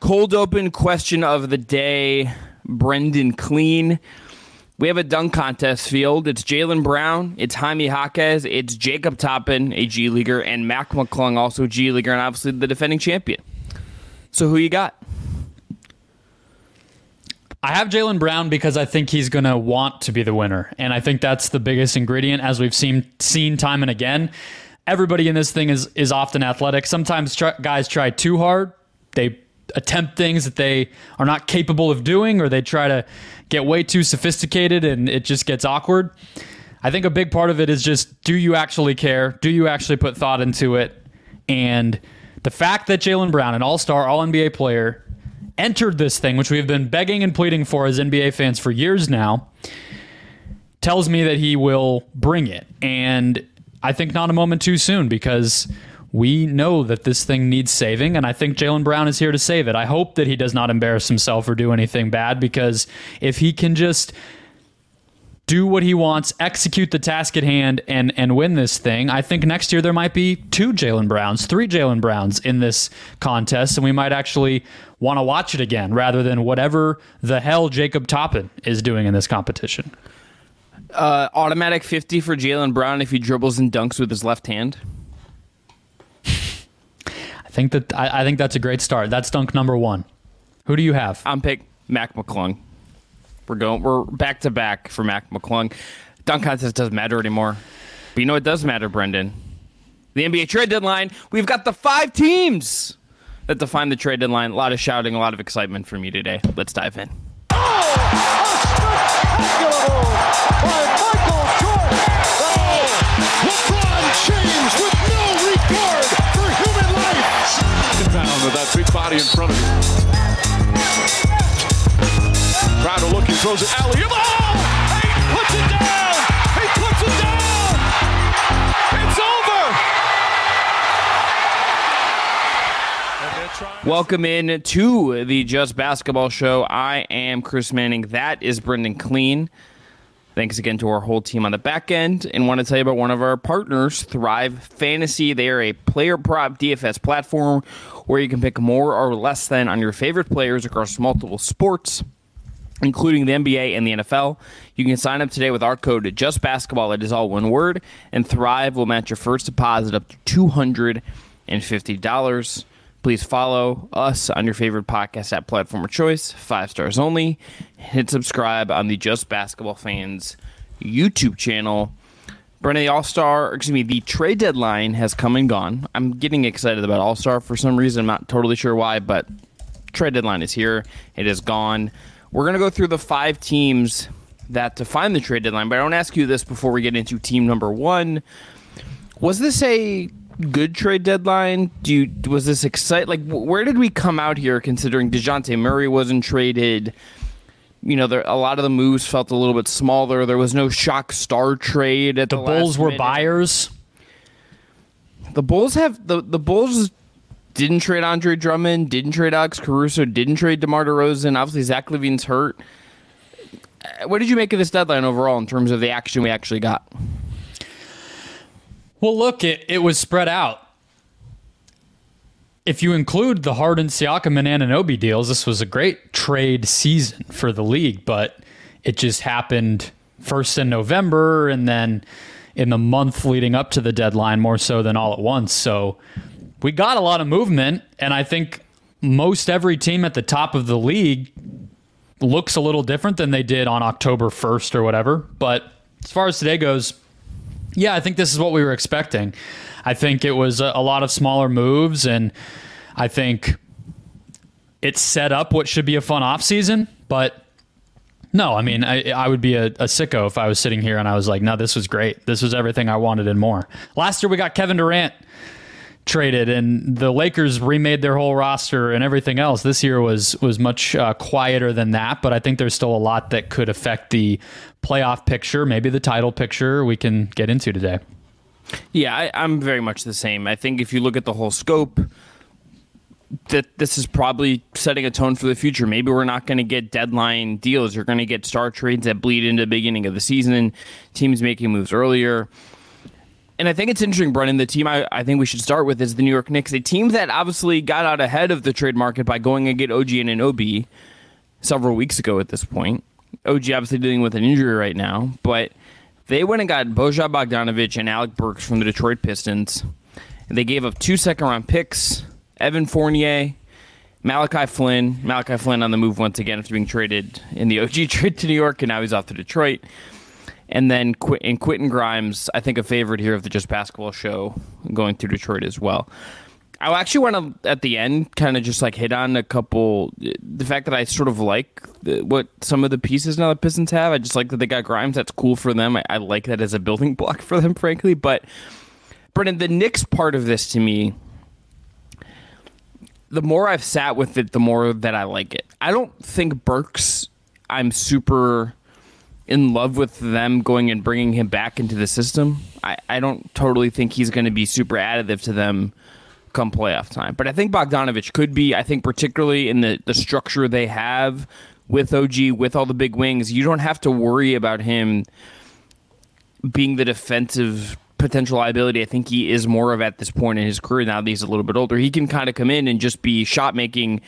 Cold open question of the day Brendon Kleen. We have a dunk contest field. It's Jaylen Brown, it's Jaime Jaquez, it's Jacob Toppin, a G Leaguer, and Mac McClung, also G Leaguer, and obviously the defending champion. So who you got? I have Jaylen Brown because I think he's going to want to be the winner. And I think that's the biggest ingredient, as we've seen, seen time and again. Everybody in this thing is, is often athletic. Sometimes guys try too hard. They attempt things that they are not capable of doing, or they try to get way too sophisticated and it just gets awkward. I think a big part of it is just do you actually care? Do you actually put thought into it? And the fact that Jaylen Brown, an all star, all NBA player, entered this thing, which we have been begging and pleading for as NBA fans for years now, tells me that he will bring it. And I think not a moment too soon because we know that this thing needs saving, and I think Jaylen Brown is here to save it. I hope that he does not embarrass himself or do anything bad because if he can just do what he wants, execute the task at hand, and and win this thing. I think next year there might be two Jaylen Browns, three Jaylen Browns in this contest, and we might actually want to watch it again rather than whatever the hell Jacob Toppin is doing in this competition. Uh, automatic 50 for Jaylen Brown if he dribbles and dunks with his left hand. I think that I, I think that's a great start. That's dunk number one. Who do you have? I'm pick Mac McClung. We're going. We're back to back for Mac McClung. Dunk contest doesn't matter anymore. But you know it does matter, Brendon? The NBA trade deadline. We've got the five teams that define the trade deadline. A lot of shouting, a lot of excitement from you today. Let's dive in. That big body in front of him. Crowder looking, throws it alley. Oh! He puts it down! He puts it down! It's over! Welcome in to the Just Basketball Show. I am Chris Manning. That is Brendon Kleen. Thanks again to our whole team on the back end. And want to tell you about one of our partners, Thrive Fantasy. They are a player prop DFS platform where you can pick more or less than on your favorite players across multiple sports, including the NBA and the NFL. You can sign up today with our code Just Basketball. It is all one word. And Thrive will match your first deposit up to $250. Please follow us on your favorite podcast app platform of choice, five stars only. Hit subscribe on the Just Basketball Fans YouTube channel. Brennan, the All Star, excuse me, the trade deadline has come and gone. I'm getting excited about All Star for some reason. I'm not totally sure why, but trade deadline is here. It is gone. We're going to go through the five teams that define the trade deadline, but I want to ask you this before we get into team number one. Was this a good trade deadline? Do you, was this exciting? Like, where did we come out here considering Dejounte Murray wasn't traded? You know, there, a lot of the moves felt a little bit smaller. There was no shock star trade at the, the Bulls were minute. buyers. The Bulls have the the Bulls didn't trade Andre Drummond, didn't trade Alex Caruso, didn't trade DeMar DeRozan. Obviously, Zach LaVine's hurt. Uh, what did you make of this deadline overall in terms of the action we actually got? Well, look, it, it was spread out. If you include the Harden, Siakam, and Anunoby deals, this was a great trade season for the league, but it just happened first in November and then in the month leading up to the deadline more so than all at once. So we got a lot of movement, and I think most every team at the top of the league looks a little different than they did on October 1st or whatever. But as far as today goes, yeah, I think this is what we were expecting. I think it was a, a lot of smaller moves, and I think it set up what should be a fun offseason. But no, I mean, I, I would be a, a, sicko if I was sitting here and I was like, no, this was great. This was everything I wanted and more. Last year, we got Kevin Durant traded, and the Lakers remade their whole roster and everything else. This year was was much uh, quieter than that, but I think there's still a lot that could affect the playoff picture, maybe the title picture. We can get into today. Yeah, I, I'm very much the same. I think if you look at the whole scope, that this is probably setting a tone for the future. Maybe we're not going to get deadline deals. You're going to get star trades that bleed into the beginning of the season, teams making moves earlier And I think it's interesting, Brennan. The team I, I think we should start with is the New York Knicks, a team that obviously got out ahead of the trade market by going and get OG and Anunoby several weeks ago at this point. OG obviously dealing with an injury right now, but they went and got Bojan Bogdanovic and Alec Burks from the Detroit Pistons. They gave up two second round picks, Evan Fournier, Malachi Flynn. Malachi Flynn on the move once again after being traded in the OG trade to New York, and now he's off to Detroit. And then Qu- and Quentin Grimes, I think a favorite here of the Just Basketball show, going to Detroit as well. I actually want to at the end kind of just like hit on a couple. The fact that I sort of like the, what some of the pieces now the Pistons have. I just like that they got Grimes. That's cool for them. I, I like that as a building block for them, frankly. But Brendon, the Knicks part of this to me, the more I've sat with it, the more that I like it. I don't think Burks. I'm super in love with them going and bringing him back into the system. I, I don't totally think he's going to be super additive to them come playoff time. But I think Bogdanovich could be. I think particularly in the the structure they have with OG with all the big wings, you don't have to worry about him being the defensive potential liability. I think he is more of at this point in his career now that he's a little bit older. He can kind of come in and just be shot making,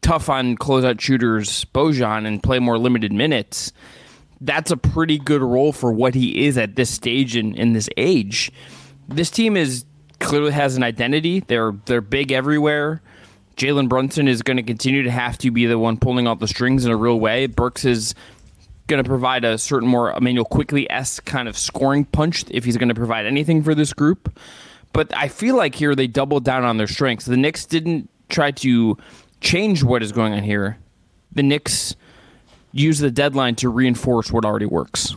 tough on closeout shooters, Bojan, and play more limited minutes. That's a pretty good role for what he is at this stage in, in this age. This team is clearly has an identity. They're they're big everywhere. Jalen Brunson is going to continue to have to be the one pulling out the strings in a real way. Burks is going to provide a certain more Immanuel Quickley's kind of scoring punch if he's going to provide anything for this group. But I feel like here they doubled down on their strengths. The Knicks didn't try to change what is going on here. The Knicks use the deadline to reinforce what already works.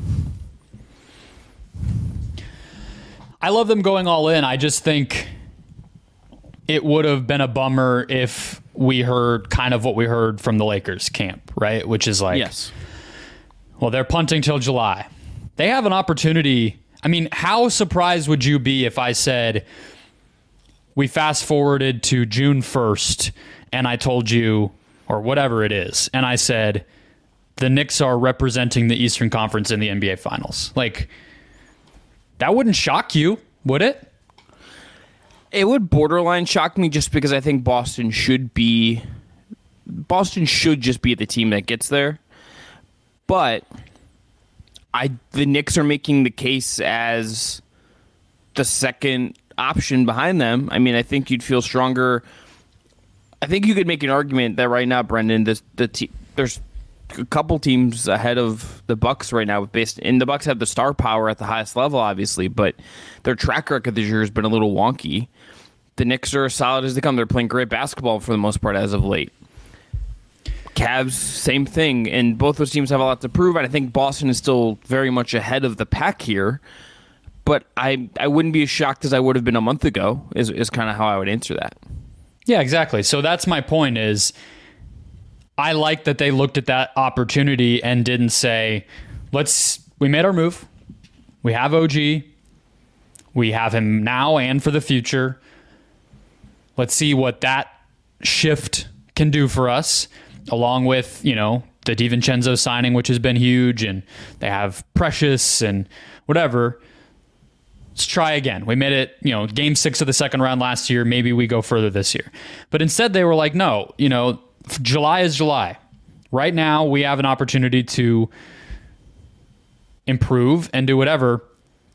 I love them going all in. I just think it would have been a bummer if we heard kind of what we heard from the Lakers camp, right? Which is like, Yes. well, they're punting till July. They have an opportunity. I mean, how surprised would you be if I said we fast forwarded to June 1st and I told you, or whatever it is, and I said the Knicks are representing the Eastern Conference in the NBA Finals? Like, that wouldn't shock you, would it? It would borderline shock me just because I think Boston should be Boston should just be the team that gets there. But I the Knicks are making the case as the second option behind them. I mean, I think you'd feel stronger. I think you could make an argument that right now, Brendon, this the te- there's a couple teams ahead of the Bucks right now. Based and the Bucks have the star power at the highest level, obviously, but their track record this year has been a little wonky. The Knicks are as solid as they come. They're playing great basketball for the most part as of late. Cavs, same thing, and both those teams have a lot to prove. And I think Boston is still very much ahead of the pack here. But I, I wouldn't be as shocked as I would have been a month ago. Is is kind of how I would answer that. Yeah, exactly. So that's my point is I like that they looked at that opportunity and didn't say, let's we made our move. We have OG. We have him now and for the future. Let's see what that shift can do for us, along with, you know, the DiVincenzo signing, which has been huge, and they have Precious and whatever. Let's try again. We made it, you know, game six of the second round last year. Maybe we go further this year. But instead, they were like, no, you know, July is July. Right now, we have an opportunity to improve and do whatever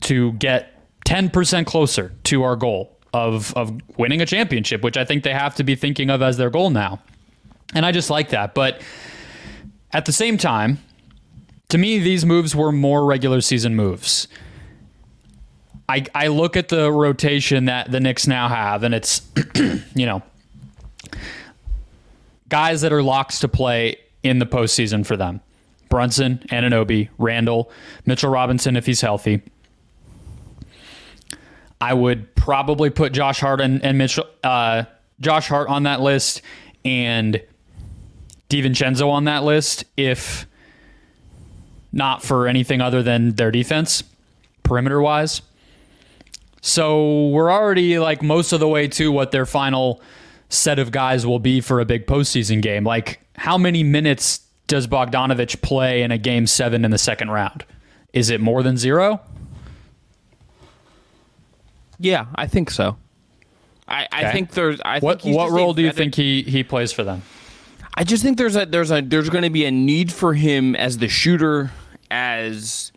to get 10% closer to our goal of, of winning a championship, which I think they have to be thinking of as their goal now. And I just like that. But at the same time, to me, these moves were more regular season moves. I, I look at the rotation that the Knicks now have, and it's, you know, guys that are locks to play in the postseason for them. Brunson, Anunoby, Randle, Mitchell Robinson if he's healthy. I would probably put Josh Hart and, and Mitchell, uh, Josh Hart on that list and DiVincenzo on that list if not for anything other than their defense, perimeter wise. So we're already like most of the way to what their final set of guys will be for a big postseason game. Like, how many minutes does Bogdanovich play in a game seven in the second round? Is it more than zero? Yeah, I think so. I, I think there's. I What think what role do you think he he plays for them? I just think there's a there's a there's going to be a need for him as the shooter, as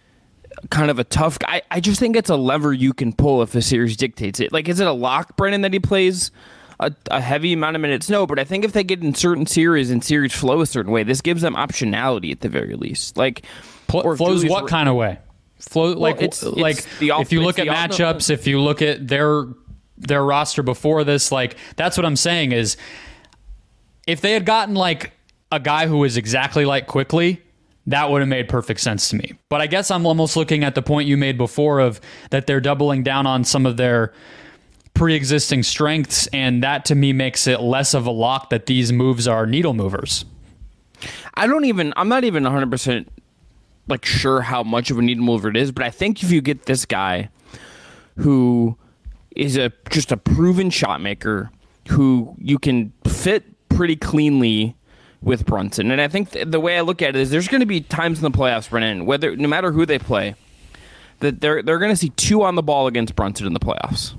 kind of a tough guy. I just think it's a lever you can pull if the series dictates it. Like, is it a lock, Brennan, that he plays a, a heavy amount of minutes? No, but I think if they get in certain series and series flow a certain way, this gives them optionality at the very least. Like, Pl- or flows what Ra- kind of way? Flow like it's- it's like the off- if you look at matchups, if you look at their their roster before this, like that's what I'm saying is if they had gotten like a guy who was exactly like Quickley, that would have made perfect sense to me. But I guess I'm almost looking at the point you made before of that they're doubling down on some of their pre-existing strengths and that to me makes it less of a lock that these moves are needle movers. I don't even. I'm not even 100 percent like sure how much of a needle mover it is, but I think if you get this guy who is a just a proven shot maker who you can fit pretty cleanly with Brunson, and I think th- the way I look at it is there's going to be times in the playoffs, Brennan, whether no matter who they play, that they're they're going to see two on the ball against Brunson in the playoffs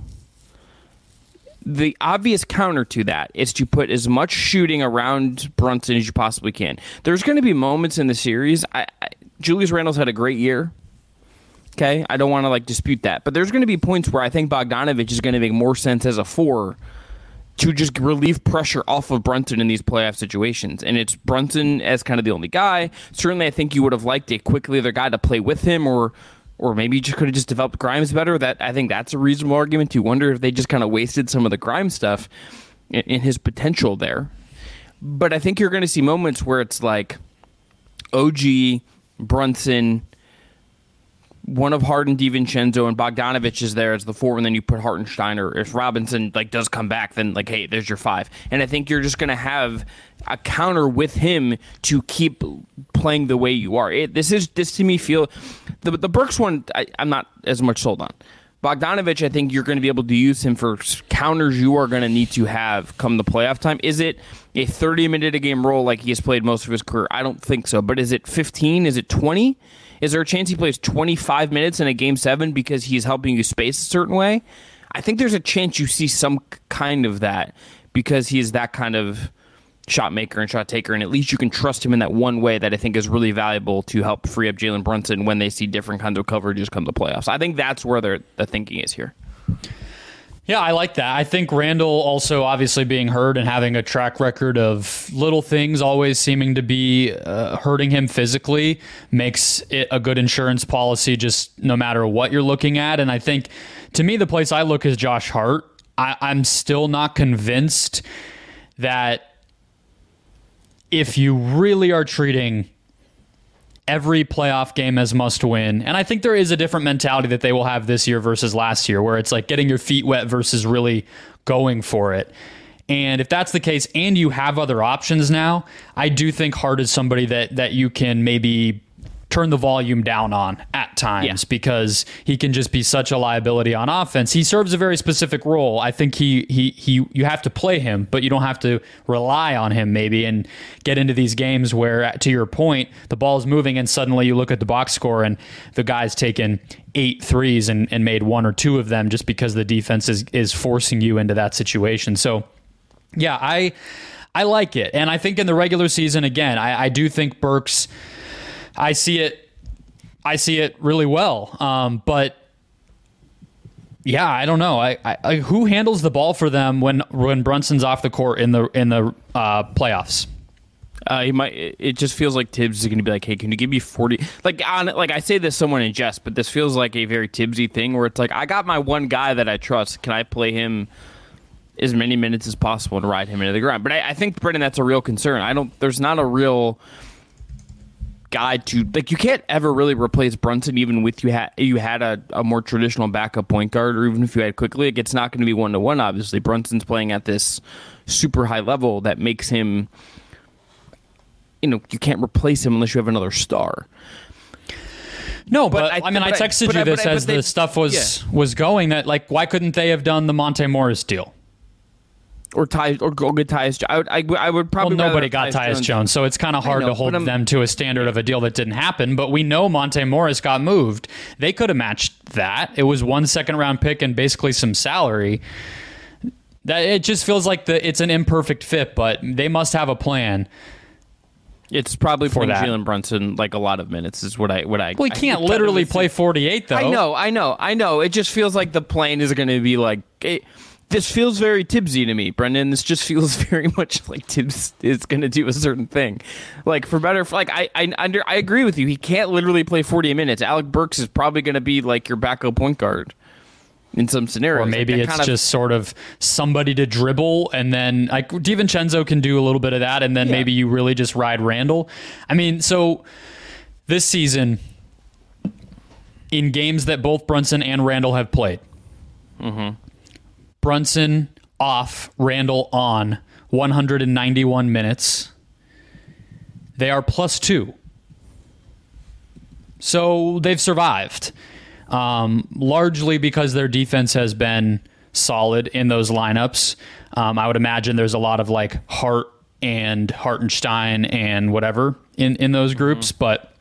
the obvious counter to that is to put as much shooting around Brunson as you possibly can. There's going to be moments in the series. I, I, Julius Randle's had a great year. Okay, I don't want to like dispute that, but there's going to be points where I think Bogdanovich is going to make more sense as a four to just relieve pressure off of Brunson in these playoff situations. And it's Brunson as kind of the only guy. Certainly, I think you would have liked a Quickley other guy to play with him, or or maybe you just could have just developed Grimes better. That I think that's a reasonable argument to wonder if they just kind of wasted some of the Grimes stuff in, in his potential there. But I think you're going to see moments where it's like OG, Brunson, one of Harden, DiVincenzo, and Bogdanovich is there as the four, and then you put Hartenstein, or if Robinson like does come back, then like, hey, there's your five. And I think you're just gonna have a counter with him to keep playing the way you are. It, this is this to me feel the the Burks one. I, I'm not as much sold on. Bogdanovich, I think you're going to be able to use him for counters you are going to need to have come the playoff time. Is it a 30 minute a game role like he has played most of his career? I don't think so. But is it 15? Is it 20? Is there a chance he plays 25 minutes in a game seven because he's helping you space a certain way? I think there's a chance you see some kind of that because he is that kind of shot maker and shot taker, and at least you can trust him in that one way that I think is really valuable to help free up Jalen Brunson when they see different kinds of coverages come to playoffs. I think that's where the thinking is here. Yeah, I like that. I think Randle also obviously being hurt and having a track record of little things always seeming to be uh, hurting him physically makes it a good insurance policy just no matter what you're looking at. And I think to me, the place I look is Josh Hart. I, I'm still not convinced that if you really are treating every playoff game as must win. And I think there is a different mentality that they will have this year versus last year, where it's like getting your feet wet versus really going for it. And if that's the case, and you have other options now, I do think Hart is somebody that that you can maybe turn the volume down on at times Yeah. because he can just be such a liability on offense. He serves a very specific role. I think he he he you have to play him, but you don't have to rely on him maybe and get into these games where uh, to your point, the ball is moving and suddenly you look at the box score and the guy's taken eight threes and, and made one or two of them just because the defense is is forcing you into that situation. So yeah, I I like it. And I think in the regular season again, I, I do think Burks I see it. I see it really well. Um, but yeah, I don't know. I, I, I who handles the ball for them when when Brunson's off the court in the in the uh, playoffs? Uh, he might. It just feels like Tibbs is going to be like, "Hey, can you give me 40? Like, on like I say this someone in jest, but this feels like a very Tibbsy thing where it's like, I got my one guy that I trust. Can I play him as many minutes as possible to ride him into the ground? But I, I think Brendon, that's a real concern. I don't. There's not a real guy to like. You can't ever really replace Brunson, even with you had you had a, a more traditional backup point guard, or even if you had Quickley. Like, it's not going to be one to one. Obviously, Brunson's playing at this super high level that makes him you know you can't replace him unless you have another star. No, but, But I, I- mean, I but I- texted but you this I- as they- the stuff was was going that like why couldn't they have done the Monte Morris deal? Or Ty or go get Tyus. I would I, I would Well, probably rather nobody got Tyus Jones. so it's kind of hard know, to hold them to a standard of a deal that didn't happen. But we know Monte Morris got moved. They could have matched that. It was one second round pick and basically some salary. That it just feels like the it's an imperfect fit, but they must have a plan. It's probably playing that. Jalen Brunson like a lot of minutes is what I what I. Well, he can't kind of literally play 48 though. I know, I know, I know. It just feels like the plane is going to be like. It, this feels very Tibbsy to me, Brendon. This just feels very much like Tibbs is going to do a certain thing, like for better. For, like I, I under, I agree with you. He can't literally play forty minutes. Alec Burks is probably going to be like your backup point guard in some scenarios. Or maybe that it's of- just sort of somebody to dribble, and then like DiVincenzo can do a little bit of that, and then Yeah. maybe you really just ride Randle. I mean, so this season, in games that both Brunson and Randle have played, mm-hmm. Brunson off, Randle on, 191 minutes. They are plus two. So they've survived, um, largely because their defense has been solid in those lineups. Um, I would imagine there's a lot of like Hart and Hartenstein and whatever in, in those groups, but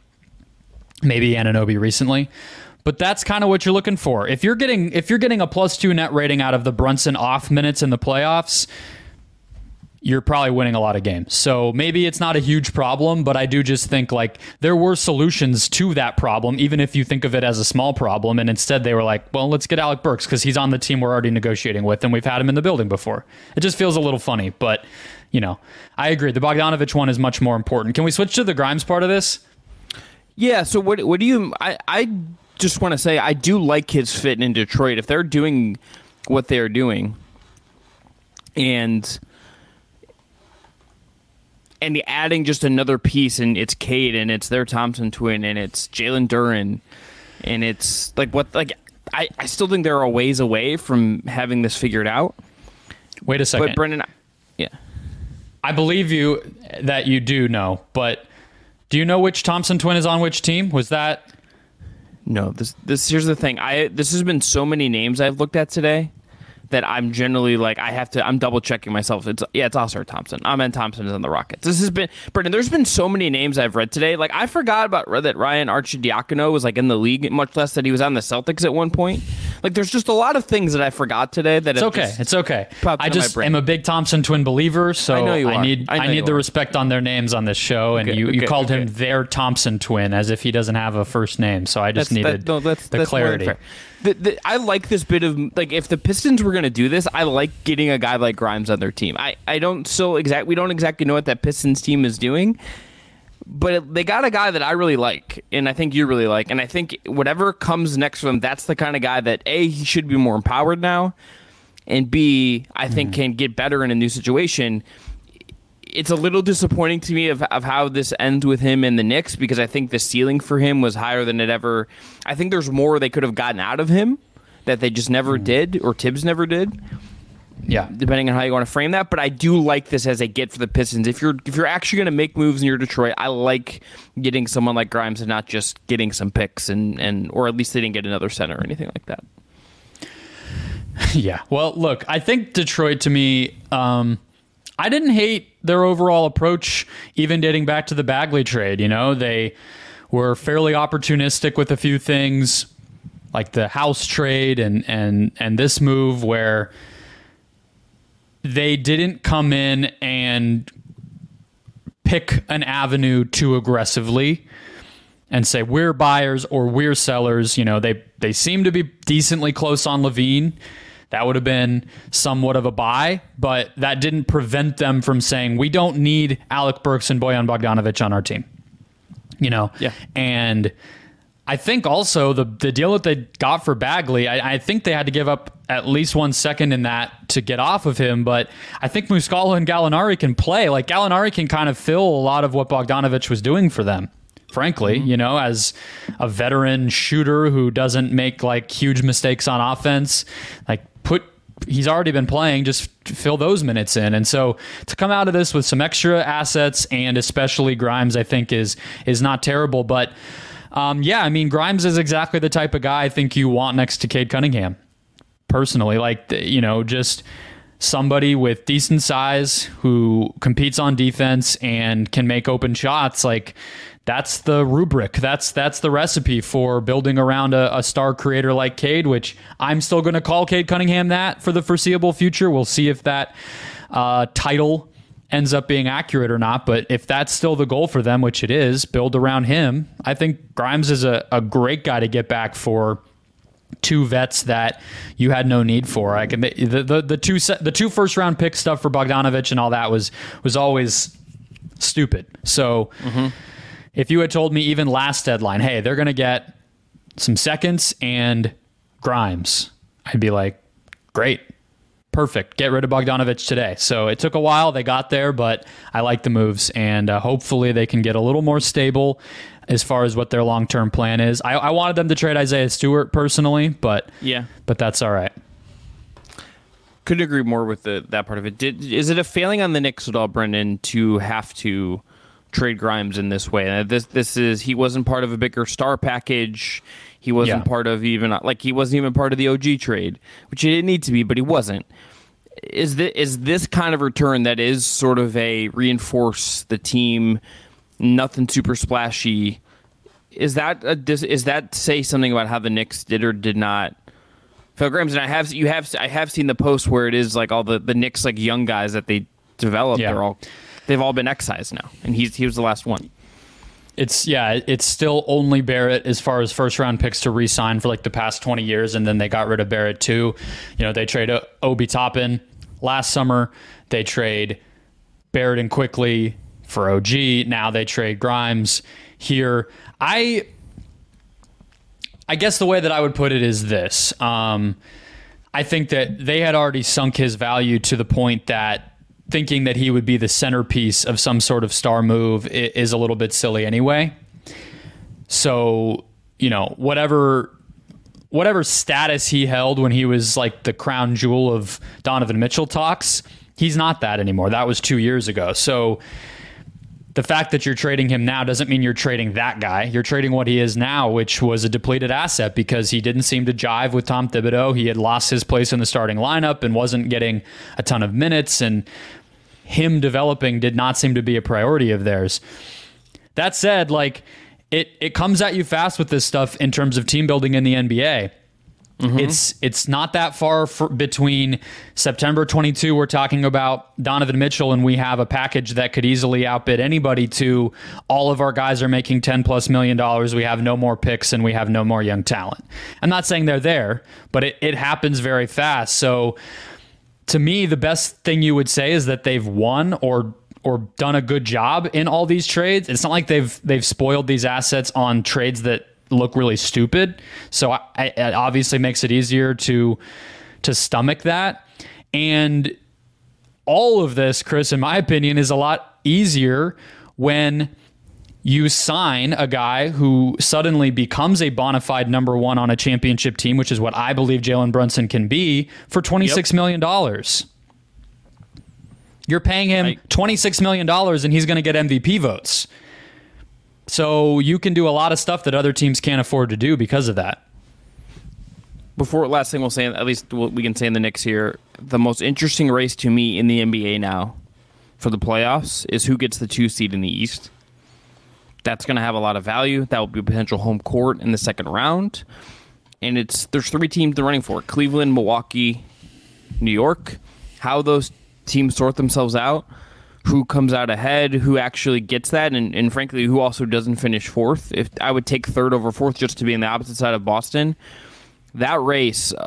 maybe Anunoby recently. But that's kind of what you're looking for. If you're getting if you're getting a plus two net rating out of the Brunson off minutes in the playoffs, you're probably winning a lot of games. So maybe it's not a huge problem, but I do just think like there were solutions to that problem, even if you think of it as a small problem. And instead they were like, well, let's get Alec Burks because he's on the team we're already negotiating with and we've had him in the building before. It just feels a little funny, but you know, I agree. The Bogdanovich one is much more important. Can we switch to the Grimes part of this? Yeah. So what? What do you? I I just want to say I do like his fit in Detroit. If they're doing what they're doing, and and adding just another piece, and it's Cade, and it's their Thompson twin, and it's Jalen Duren, and it's like what like. I, I still think they're a ways away from having this figured out. Wait a second. But Brendon, yeah, I believe you that you do know, but do you know which Thompson twin is on which team? Was that No, this this here's the thing. I this has been so many names I've looked at today that I'm generally like I have to I'm double checking myself. It's yeah, it's Ausar Thompson. Amen Thompson is on the Rockets. This has been Brendon, there's been so many names I've read today. Like I forgot about that Ryan Arcidiacono was like in the league, much less that he was on the Celtics at one point. Like there's just a lot of things that I forgot today that It's okay. It's okay. I just am a big Thompson twin believer, so I know you are. need I I, need the are. respect on their names on this show. And Okay, you, you okay, called him their Thompson twin as if he doesn't have a first name. So I just That's- needed that- no, that's, the that's clarity. The, the, I like this bit of like if the Pistons were going to do this, I like getting a guy like Grimes on their team. I, I don't still exact we don't exactly know what that Pistons team is doing, but it, they got a guy that I really like, and I think you really like, and I think whatever comes next for them, that's the kind of guy that a he should be more empowered now, and b I think Mm-hmm. can get better in a new situation it's a little disappointing to me of, of how this ends with him in the Knicks because I think the ceiling for him was higher than it ever. I think there's more they could have gotten out of him that they just Mm-hmm. never did or Tibbs never did, Yeah. depending on how you want to frame that. But I do like this as a get for the Pistons. If you're if you're actually going to make moves in your Detroit, I like getting someone like Grimes and not just getting some picks and and or at least they didn't get another center or anything like that. Yeah. Well, look, I think Detroit to me, um, I didn't hate their overall approach, even dating back to the Bagley trade. You know, they were fairly opportunistic with a few things, like the house trade and and and this move where they didn't come in and pick an avenue too aggressively and say we're buyers or we're sellers. You know, they they seem to be decently close on LaVine. That would have been somewhat of a buy, but that didn't prevent them from saying we don't need Alec Burks and Bojan Bogdanovich on our team. You know, Yeah. and I think also the the deal that they got for Bagley, I, I think they had to give up at least one second in that to get off of him. But I think Muscala and Gallinari can play. Like Gallinari can kind of fill a lot of what Bogdanovich was doing for them. Frankly, mm-hmm. you know, as a veteran shooter who doesn't make like huge mistakes on offense, like put he's already been playing, just fill those minutes in. And so to come out of this with some extra assets and especially Grimes, I think is is not terrible. But um, yeah, I mean Grimes is exactly the type of guy I think you want next to Cade Cunningham. Personally, like you know, just somebody with decent size who competes on defense and can make open shots, like that's the rubric. That's that's the recipe for building around a, a star creator like Cade, which I'm still going to call Cade Cunningham that for the foreseeable future. We'll see if that uh, title ends up being accurate or not. But if that's still the goal for them, which it is, build around him. I think Grimes is a, a great guy to get back for two vets that you had no need for. I can the the, the two set, the two first round pick stuff for Bogdanovich and all that was was always stupid. So mm-hmm. if you had told me even last deadline, hey, they're going to get some seconds and Grimes, I'd be like, great. Perfect. Get rid of Bogdanovich today. So it took a while. They got there, but I like the moves, and uh, hopefully they can get a little more stable as far as what their long term plan is. I, I, wanted them to trade Isaiah Stewart personally, but yeah, but that's all right. Couldn't agree more with the, that part of it. Did, is it a failing on the Knicks at all, Brendon, to have to trade Grimes in this way? This this is he wasn't part of a bigger star package. He wasn't yeah. part of even like he wasn't even part of the OG trade, which he didn't need to be, but he wasn't. Is this, is this kind of return that is sort of a reinforce the team? nothing super splashy. Is that a, is that say something about how the Knicks did or did not? Phil Grimes and I have you have I have seen the post where it is like all the the Knicks like young guys that they developed. Yeah. They're all they've all been excised now, and he's he was the last one. It's yeah, it's still only Barrett as far as first round picks to re-sign for like the past twenty years, and then they got rid of Barrett too. You know, they trade Obi Toppin last summer. They trade Barrett and Quickley for OG. Now they trade Grimes here. I I guess the way that I would put it is this. Um, I think that they had already sunk his value to the point that thinking that he would be the centerpiece of some sort of star move is a little bit silly anyway. So, you know, whatever whatever status he held when he was like the crown jewel of Donovan Mitchell talks, he's not that anymore. That was 2 years ago. So, the fact that you're trading him now doesn't mean you're trading that guy. You're trading what he is now, which was a depleted asset because he didn't seem to jive with Tom Thibodeau. He had lost his place in the starting lineup and wasn't getting a ton of minutes, and him developing did not seem to be a priority of theirs. That said, like it, it comes at you fast with this stuff in terms of team building in the NBA. Mm-hmm. It's it's not that far for, between September 22. We're talking about Donovan Mitchell, and we have a package that could easily outbid anybody. To all of our guys are making 10 plus million dollars. We have no more picks, and we have no more young talent. I'm not saying they're there, but it, it happens very fast. So, to me, the best thing you would say is that they've won or or done a good job in all these trades. It's not like they've they've spoiled these assets on trades that look really stupid. So I, it obviously makes it easier to to stomach that. And all of this, Chris, in my opinion, is a lot easier when you sign a guy who suddenly becomes a bona fide number one on a championship team, which is what I believe Jalen Brunson can be, for twenty six yep. million dollars. You're paying him $26 million and he's going to get MVP votes. So you can do a lot of stuff that other teams can't afford to do because of that. Before last thing we'll say, at least what we can say in the Knicks here, the most interesting race to me in the NBA now for the playoffs is who gets the two seed in the East. That's going to have a lot of value. That will be a potential home court in the second round. And it's there's three teams they're running for: Cleveland, Milwaukee, New York. How those teams sort themselves out who comes out ahead, who actually gets that, and, and frankly, who also doesn't finish fourth. If I would take third over fourth just to be on the opposite side of Boston, that race uh,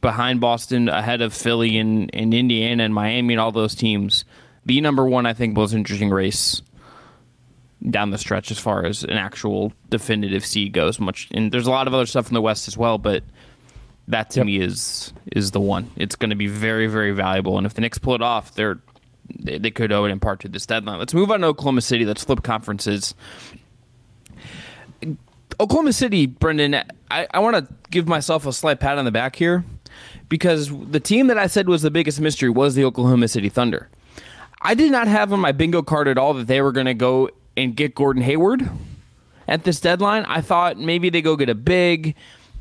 behind Boston, ahead of Philly and, and Indiana and Miami and all those teams, the number one, I think, most interesting race down the stretch as far as an actual definitive seed goes. Much and there's a lot of other stuff in the West as well, but that to yep. me is is the one. It's going to be very very valuable, and if the Knicks pull it off, they're they, they could owe it in part to this deadline. Let's move on to Oklahoma City. Let's flip conferences. Oklahoma City, Brendon, I, I want to give myself a slight pat on the back here because the team that I said was the biggest mystery was the Oklahoma City Thunder. I did not have on my bingo card at all that they were going to go and get Gordon Hayward at this deadline. I thought maybe they go get a big,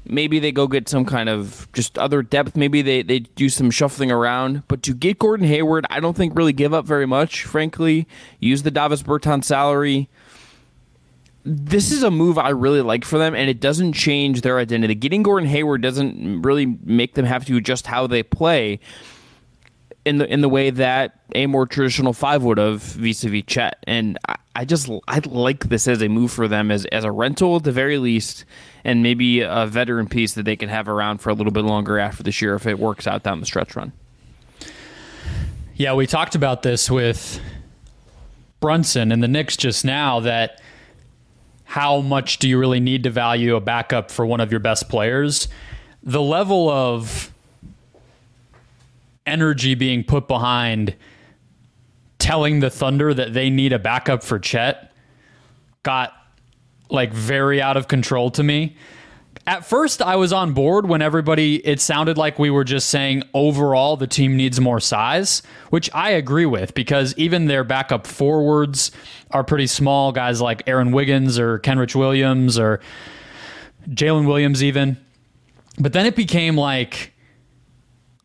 Maybe they go get some kind of just other depth. Maybe they, they do some shuffling around. But to get Gordon Hayward, I don't think really give up very much, frankly. Use the Davis Bertans salary. This is a move I really like for them, and it doesn't change their identity. Getting Gordon Hayward doesn't really make them have to adjust how they play in the in the way that a more traditional five would have vis-a-vis Chet. And I, I just I like this as a move for them as as a rental at the very least, and maybe a veteran piece that they can have around for a little bit longer after this year if it works out down the stretch run. Yeah, we talked about this with Brunson and the Knicks just now that how much do you really need to value a backup for one of your best players? The level of energy being put behind telling the Thunder that they need a backup for Chet got like very out of control to me. At first, I was on board when everybody, it sounded like we were just saying overall the team needs more size, which I agree with because even their backup forwards are pretty small. Guys like Aaron Wiggins or Kenrich Williams or Jalen Williams, even. But then it became like,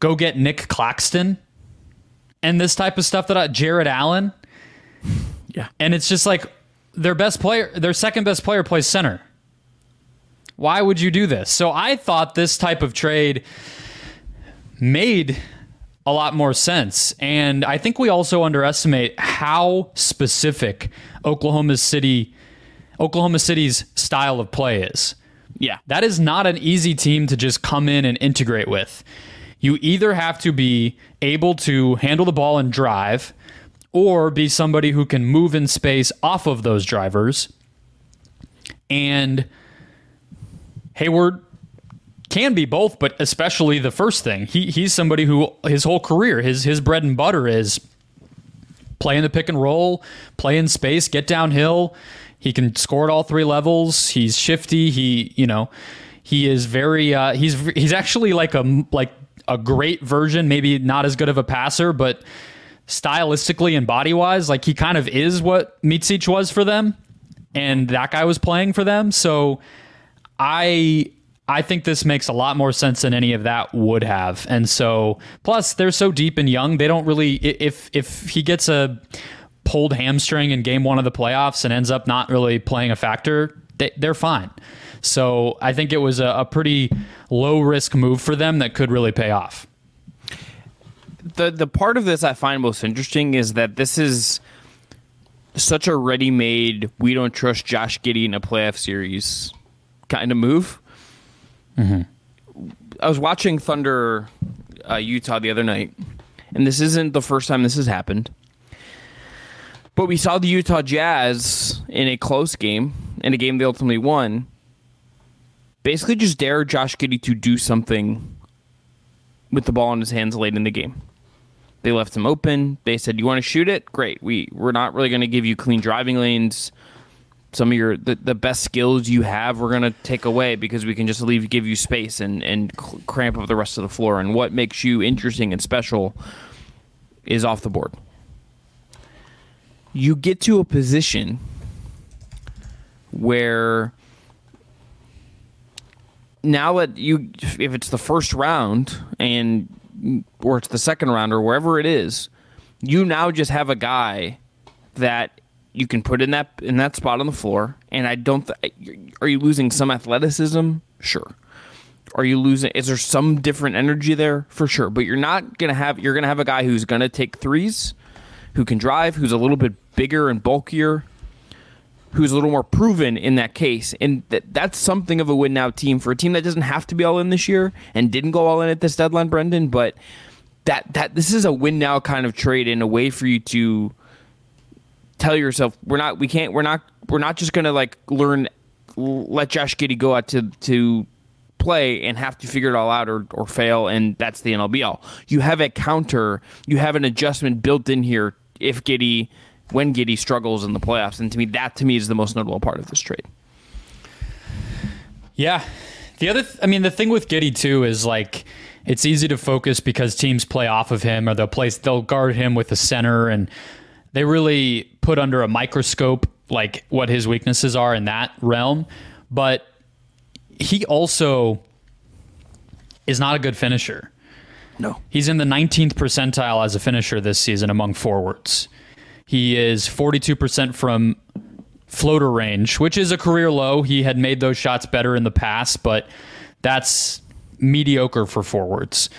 go get Nic Claxton and this type of stuff that I, Jarrett Allen. Yeah. And it's just like their best player, their second best player plays center. Why would you do this? So I thought this type of trade made a lot more sense. And I think we also underestimate how specific Oklahoma City Oklahoma City's style of play is. Yeah. That is not an easy team to just come in and integrate with. You either have to be able to handle the ball and drive or be somebody who can move in space off of those drivers. And Hayward can be both, but especially the first thing. He he's somebody who his whole career, his his bread and butter is play in the pick and roll, play in space, get downhill. He can score at all three levels. He's shifty. He you know he is very uh, he's he's actually like a like a great version. Maybe not as good of a passer, but stylistically and body wise, like he kind of is what Micic was for them, and that guy was playing for them. So I I think this makes a lot more sense than any of that would have. And so plus they're so deep and young, they don't really if if he gets a pulled hamstring in game 1 of the playoffs and ends up not really playing a factor, they, they're fine. So I think it was a, a pretty low risk move for them that could really pay off. The the part of this I find most interesting is that this is such a ready made we don't trust Josh Giddey in a playoff series kind of move. Mm-hmm. I was watching Thunder uh, Utah the other night, and this isn't the first time this has happened. But we saw the Utah Jazz in a close game, in a game they ultimately won, basically just dare Josh Giddey to do something with the ball in his hands late in the game. They left him open. They said, "You want to shoot it? Great. We we're not really going to give you clean driving lanes. Some of your the, the best skills you have, we're going to take away because we can just leave give you space and and cramp up the rest of the floor. And what makes you interesting and special is off the board. You get to a position where now that you if it's the first round and or it's the second round or wherever it is, you now just have a guy that you can put in that in that spot on the floor. And I don't. Th- are you losing some athleticism? Sure. Are you losing? Is there some different energy there? For sure. But you're not gonna have. You're gonna have a guy who's gonna take threes, who can drive, who's a little bit bigger and bulkier, who's a little more proven in that case. And th- that's something of a win now team for a team that doesn't have to be all in this year and didn't go all in at this deadline, Brendon. But that that this is a win now kind of trade in a way for you to tell yourself we're not we can't we're not we're not just gonna like learn let Josh Giddey go out to to play and have to figure it all out or, or fail and that's the NLB all. You have a counter, you have an adjustment built in here if Giddey when Giddey struggles in the playoffs. And to me that to me is the most notable part of this trade. Yeah. The other th- I mean the thing with Giddey too is like it's easy to focus because teams play off of him or they'll place they'll guard him with the center and they really put under a microscope like what his weaknesses are in that realm. But he also is not a good finisher. No. He's in the 19th percentile as a finisher this season among forwards. He is 42% from floater range, which is a career low. He had made those shots better in the past, but that's mediocre for forwards.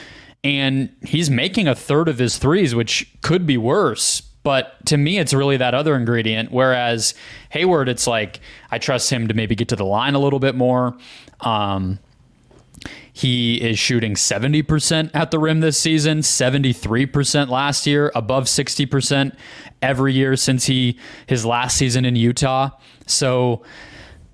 And he's making a third of his threes, which could be worse. But to me, it's really that other ingredient. Whereas Hayward, it's like I trust him to maybe get to the line a little bit more. Um, he is shooting 70% at the rim this season, 73% last year, above 60% every year since he his last season in Utah. So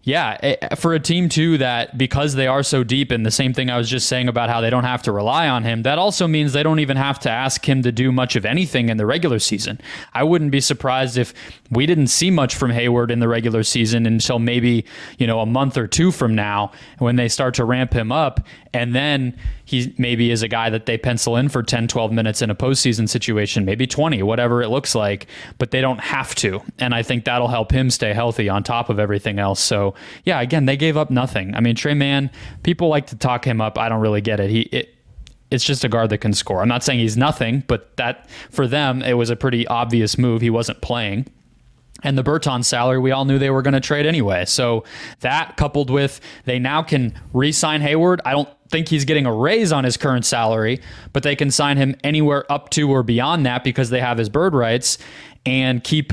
yeah, eh, for a team too that because they are so deep, and the same thing I was just saying about how they don't have to rely on him, that also means they don't even have to ask him to do much of anything in the regular season. I wouldn't be surprised if we didn't see much from Hayward in the regular season until maybe, you know, a month or two from now when they start to ramp him up. And then he maybe is a guy that they pencil in for 10, 12 minutes in a postseason situation, maybe 20, whatever it looks like, but they don't have to. And I think that'll help him stay healthy on top of everything else. So, yeah, again, they gave up nothing. I mean, Tre Mann, people like to talk him up. I don't really get it. He, it, it's just a guard that can score. I'm not saying he's nothing, but that for them, it was a pretty obvious move. He wasn't playing. And the Burton salary, we all knew they were going to trade anyway. So that coupled with they now can re sign Hayward. I don't think he's getting a raise on his current salary, but they can sign him anywhere up to or beyond that because they have his bird rights and keep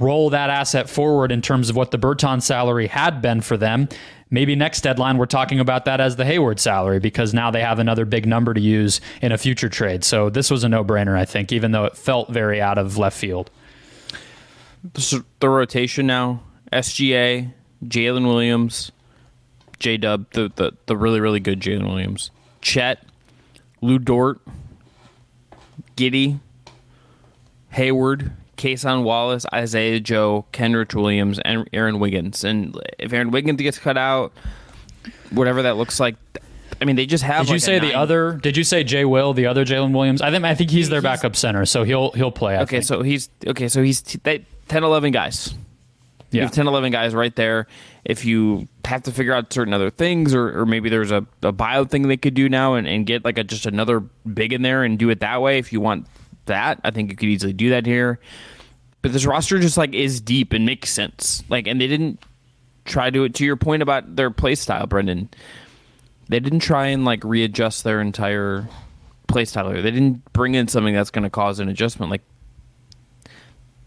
roll that asset forward in terms of what the Burton salary had been for them. Maybe next deadline we're talking about that as the Hayward salary because now they have another big number to use in a future trade. So this was a no-brainer, I think, even though it felt very out of left field the, rotation now: SGA, Jalen Williams, J Dub, the, the the really really good Jalen Williams, Chet, Lu Dort, Giddey, Hayward, Cason Wallace, Isaiah Joe, Kenrich Williams, and Aaron Wiggins. And if Aaron Wiggins gets cut out, whatever that looks like. I mean, they just have. Did you say the other? Did you say Jay Will, the other Jalen Williams? I think I think he's their He's- backup center, so he'll he'll play. I Okay, think. so he's okay. So he's t- they, 10, 11 guys. You yeah, have 10, 11 guys right there. If you have to figure out certain other things, or, or maybe there's a, a bio thing they could do now and, and get like a just another big in there and do it that way. If you want that, I think you could easily do that here. But this roster just like is deep and makes sense. Like, and they didn't try to. It to your point about their play style, Brendon, they didn't try and like readjust their entire play style. They didn't bring in something that's going to cause an adjustment. Like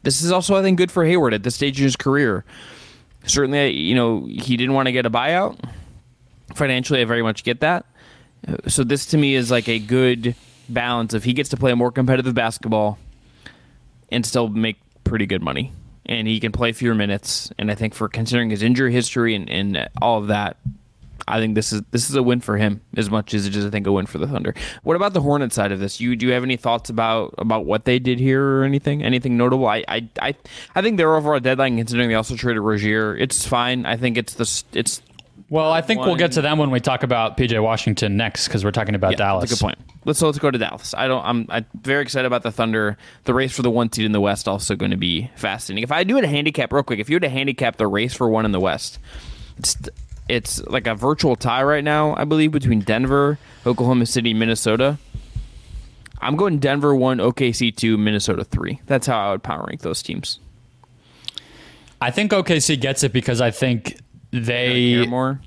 this is also, I think, good for Hayward at this stage in his career. Certainly, you know, he didn't want to get a buyout. Financially, I very much get that. So this to me is like a good balance if he gets to play more competitive basketball and still make pretty good money. And he can play fewer minutes. And I think for considering his injury history and, and all of that, I think this is this is a win for him as much as it is I think a win for the Thunder. What about the Hornet side of this? You do you have any thoughts about about what they did here or anything? Anything notable? I I I, I think their overall deadline considering they also traded Rozier, it's fine. I think it's the it's Well, I think we'll get to them when we talk about PJ Washington next because we're talking about yeah, Dallas. That's a good point. Let's so let's go to Dallas. I don't. I'm, I'm very excited about the Thunder. The race for the one seed in the West also going to be fascinating. If I do it a handicap real quick, if you had to handicap the race for one in the West, it's it's like a virtual tie right now. I believe between Denver, Oklahoma City, Minnesota. I'm going Denver one, OKC two, Minnesota three. That's how I would power rank those teams. I think OKC gets it because I think they Care more.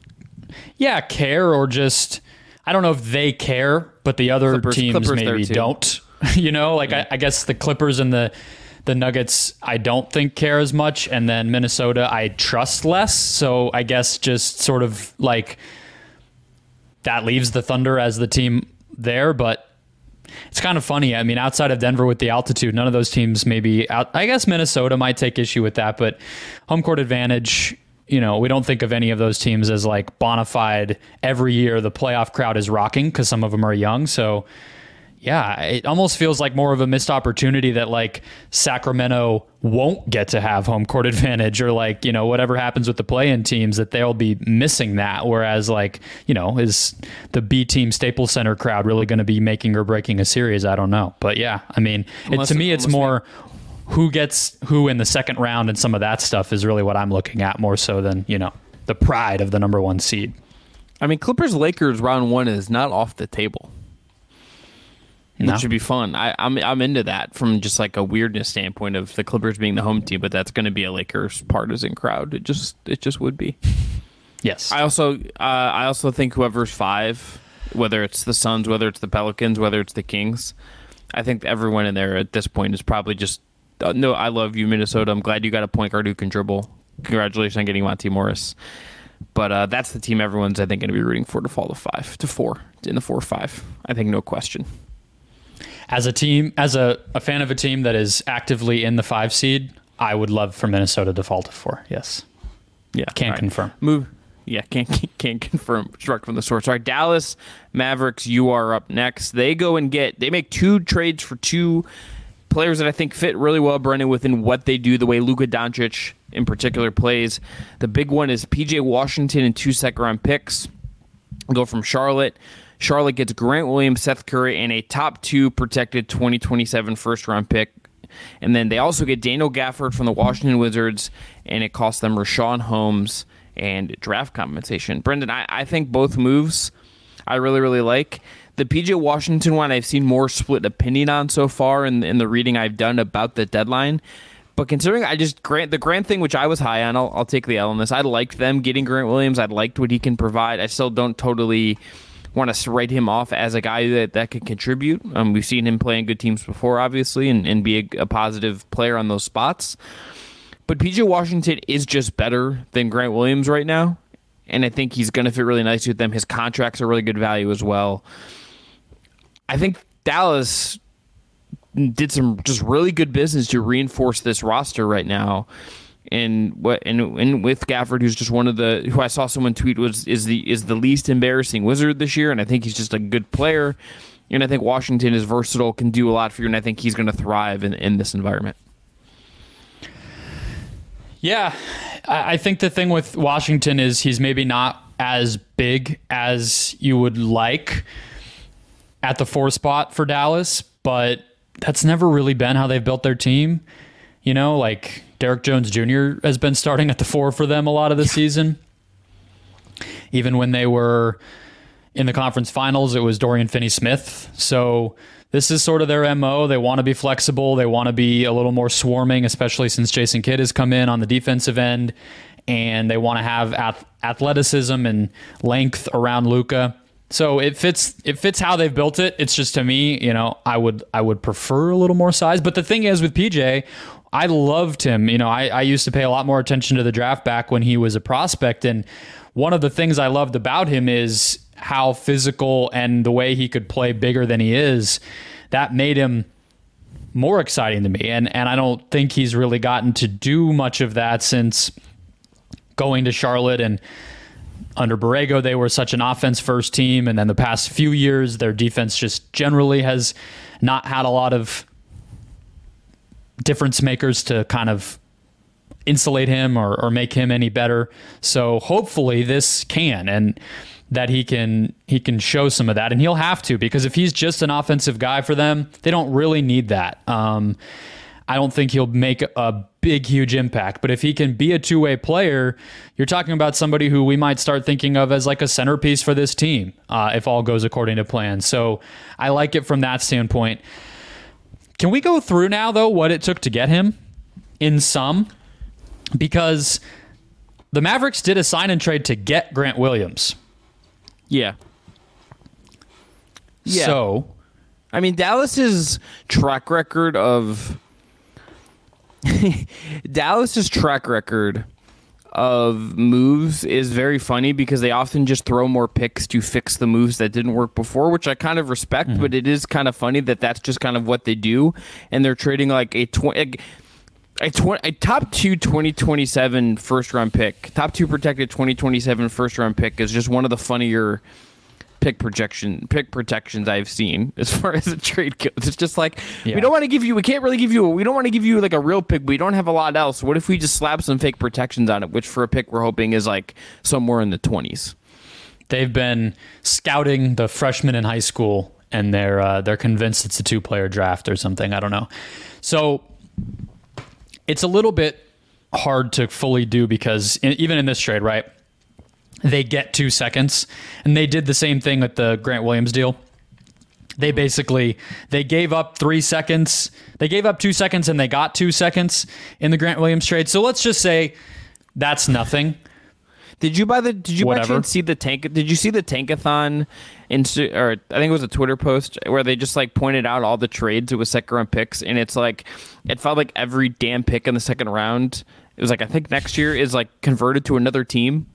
yeah care or just I don't know if they care, but the other Clippers- teams Clippers maybe don't. you know, like I, I guess the Clippers and the the Nuggets I don't think care as much, and then Minnesota I trust less. So I guess just sort of like that leaves the Thunder as the team there, but. It's kind of funny. I mean, outside of Denver with the altitude, none of those teams maybe out. I guess Minnesota might take issue with that, but home court advantage. You know, we don't think of any of those teams as like bona fide. Every year, the playoff crowd is rocking because some of them are young. So, yeah, it almost feels like more of a missed opportunity that like Sacramento won't get to have home court advantage or like, you know, whatever happens with the play in teams that they'll be missing that. Whereas like, you know, is the B team Staples Center crowd really going to be making or breaking a series? I don't know. But yeah, I mean, it, to me, it's more who gets who in the second round and some of that stuff is really what I'm looking at more so than, you know, the pride of the number one seed. I mean, Clippers Lakers round one is not off the table. Which should be fun. I, I'm I'm into that from just like a weirdness standpoint of the Clippers being the home team, but that's going to be a Lakers partisan crowd. It just it just would be. Yes. I also uh, I also think whoever's five, whether it's the Suns, whether it's the Pelicans, whether it's the Kings, I think everyone in there at this point is probably just uh, no. I love you, Minnesota. I'm glad you got a point guard who can dribble. Congratulations on getting Monte Morris. But uh, that's the team everyone's I think going to be rooting for to fall to five to four in the four five. I think no question. As a team, as a, a fan of a team that is actively in the five seed, I would love for Minnesota to fall to four. Yes. Yeah, Can't right. confirm. Move. Yeah, can't can't confirm. Struck from the source. All right, Dallas Mavericks. You are up next. They go and get. They make two trades for two players that I think fit really well, Brendon, within what they do. The way Luka Doncic, in particular, plays. The big one is PJ Washington and two second round picks. Go from Charlotte. Charlotte gets Grant Williams, Seth Curry, and a top two protected 2027 first round pick. And then they also get Daniel Gafford from the Washington Wizards, and it costs them Richaun Holmes and draft compensation. Brendon, I, I think both moves I really, really like. The PJ Washington one I've seen more split opinion on so far in, in the reading I've done about the deadline. But considering I just Grant the Grant thing, which I was high on, I'll, I'll take the L on this. I liked them getting Grant Williams. I liked what he can provide. I still don't totally want to write him off as a guy that, that could contribute. Um, we've seen him play in good teams before, obviously, and, and be a, a positive player on those spots. But PJ Washington is just better than Grant Williams right now. And I think he's going to fit really nicely with them. His contracts are really good value as well. I think Dallas did some just really good business to reinforce this roster right now. And what and, and with Gafford, who's just one of the who I saw someone tweet was is the is the least embarrassing wizard this year, and I think he's just a good player. And I think Washington is versatile, can do a lot for you, and I think he's going to thrive in, in this environment. Yeah, I I think the thing with Washington is he's maybe not as big as you would like at the four spot for Dallas, but that's never really been how they've built their team. You know, like Derrick Jones Jr. has been starting at the four for them a lot of the season. Even when they were in the conference finals, it was Dorian Finney Smith. So this is sort of their MO. They want to be flexible. They want to be a little more swarming, especially since Jason Kidd has come in on the defensive end. And they want to have ath- athleticism and length around Luka. So it fits. It fits how they've built it. It's just to me, you know, I would I would prefer a little more size. But the thing is with PJ, I loved him. You know, I, I used to pay a lot more attention to the draft back when he was a prospect, and one of the things I loved about him is how physical and the way he could play bigger than he is. That made him more exciting to me, and and I don't think he's really gotten to do much of that since going to Charlotte and under Borrego, they were such an offense first team. And then the past few years, their defense just generally has not had a lot of difference makers to kind of insulate him or, or make him any better. So hopefully this can and that he can he can show some of that and he'll have to because if he's just an offensive guy for them, they don't really need that. Um, I don't think he'll make a big, huge impact. But if he can be a two way player, you're talking about somebody who we might start thinking of as like a centerpiece for this team uh, if all goes according to plan. So I like it from that standpoint. Can we go through now, though, what it took to get him in some? Because the Mavericks did a sign and trade to get Grant Williams. Yeah. Yeah. So I mean, Dallas's track record of Dallas's track record of moves is very funny because they often just throw more picks to fix the moves that didn't work before, which I kind of respect. Mm-hmm. But it is kind of funny that that's just kind of what they do, and they're trading like a twenty. A, tw- a top two 2027 first round pick, top two protected 2027 first round pick is just one of the funnier pick projection pick protections I've seen as far as the trade goes. It's just like Yeah. we don't want to give you we can't really give you we don't want to give you like a real pick. We don't have a lot else. What if we just slap some fake protections on it, which for a pick we're hoping is like somewhere in the twenties. they've been scouting the freshmen in high school and they're uh, they're convinced it's a two player draft or something. I don't know. So it's a little bit hard to fully do because in, even in this trade, right? They get two seconds, and they did the same thing with the Grant Williams deal. They mm-hmm. basically they gave up three seconds. They gave up two seconds, and they got two seconds in the Grant Williams trade. So let's just say that's nothing. Did you buy the? Did you Whatever. see the tank? Did you see the tankathon? Insta, or I think it was a Twitter post where they just like pointed out all the trades It was second round picks, and it's like it felt like every damn pick in the second round. It was like I think next year is like converted to another team.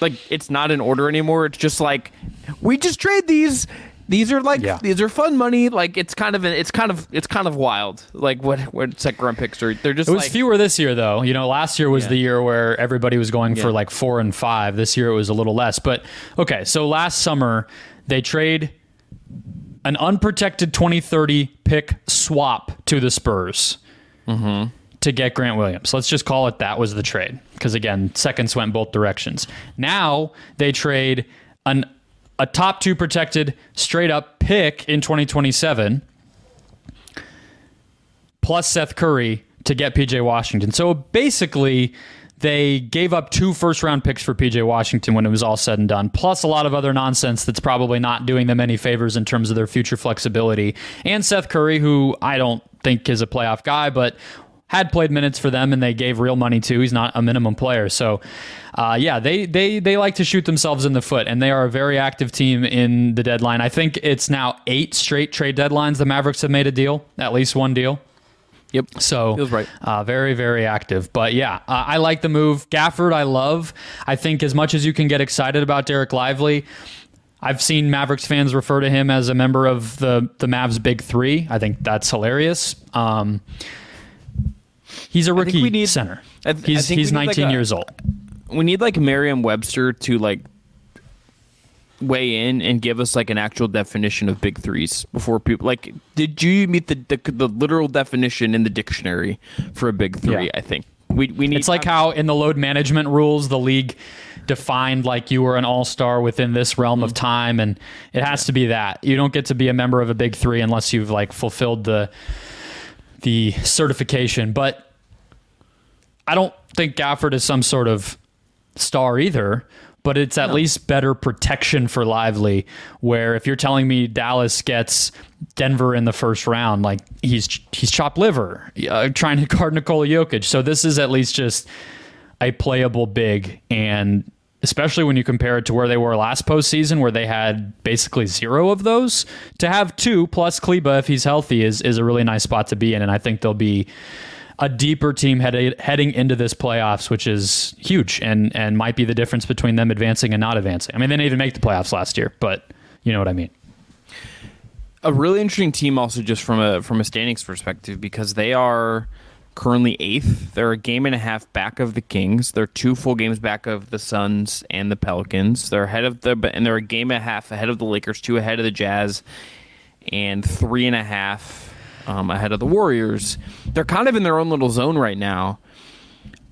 Like it's not in order anymore. It's just like we just trade these. These are like Yeah. these are fun money. Like it's kind of it's kind of it's kind of wild. Like what what second round picks are. They're just It was like fewer this year, though. You know, last year was Yeah. the year where everybody was going for like four and five. This year it was a little less. But okay, so last summer they trade an unprotected 2030 pick swap to the Spurs mm-hmm. To get Grant Williams. Let's just call it that was the trade. Because again, seconds went both directions. Now they trade an a top two protected straight up pick in 2027 plus Seth Curry to get PJ Washington. So basically, they gave up two first round picks for PJ Washington when it was all said and done, plus a lot of other nonsense that's probably not doing them any favors in terms of their future flexibility. And Seth Curry, who I don't think is a playoff guy, but had played minutes for them and they gave real money to. He's not a minimum player. So, uh, yeah, they, they, they like to shoot themselves in the foot, and they are a very active team in the deadline. I think it's now eight straight trade deadlines the Mavericks have made a deal, at least one deal. yep. So Feels right. Uh, very, very active. But yeah, uh, I like the move. Gafford, I love. I think as much as you can get excited about Dereck Lively, I've seen Mavericks fans refer to him as a member of the the Mavs Big Three. I think that's hilarious. Um, he's a rookie we need- center. Th- he's he's we need, like, 19 a- years old. we need like Merriam-Webster to like weigh in and give us like an actual definition of big threes before people like did you meet the the, the literal definition in the dictionary for a big three Yeah. i think we, we need It's like how in the load management rules, the league defined like you were an all star within this realm Mm-hmm. of time, and it has to be that. You don't get to be a member of a big three unless you've like fulfilled the the certification. But I don't think Gafford is some sort of star either. But it's at least better protection for Lively. Where if you're telling me Dallas gets Denver in the first round, like he's he's chopped liver uh, trying to guard Nikola Jokic. So this is at least just a playable big, and especially when you compare it to where they were last postseason, where they had basically zero of those. To have two plus Kleber if he's healthy is is a really nice spot to be in, and I think they'll be a deeper team headed, heading into this playoffs, which is huge and and might be the difference between them advancing and not advancing. I mean, they didn't even make the playoffs last year, but you know what I mean. a really interesting team also just from a from a standings perspective because they are currently eighth they're a game and a half back of the kings they're two full games back of the suns and the pelicans they're ahead of the and they're a game and a half ahead of the lakers two ahead of the jazz and three and a half um, ahead of the warriors they're kind of in their own little zone right now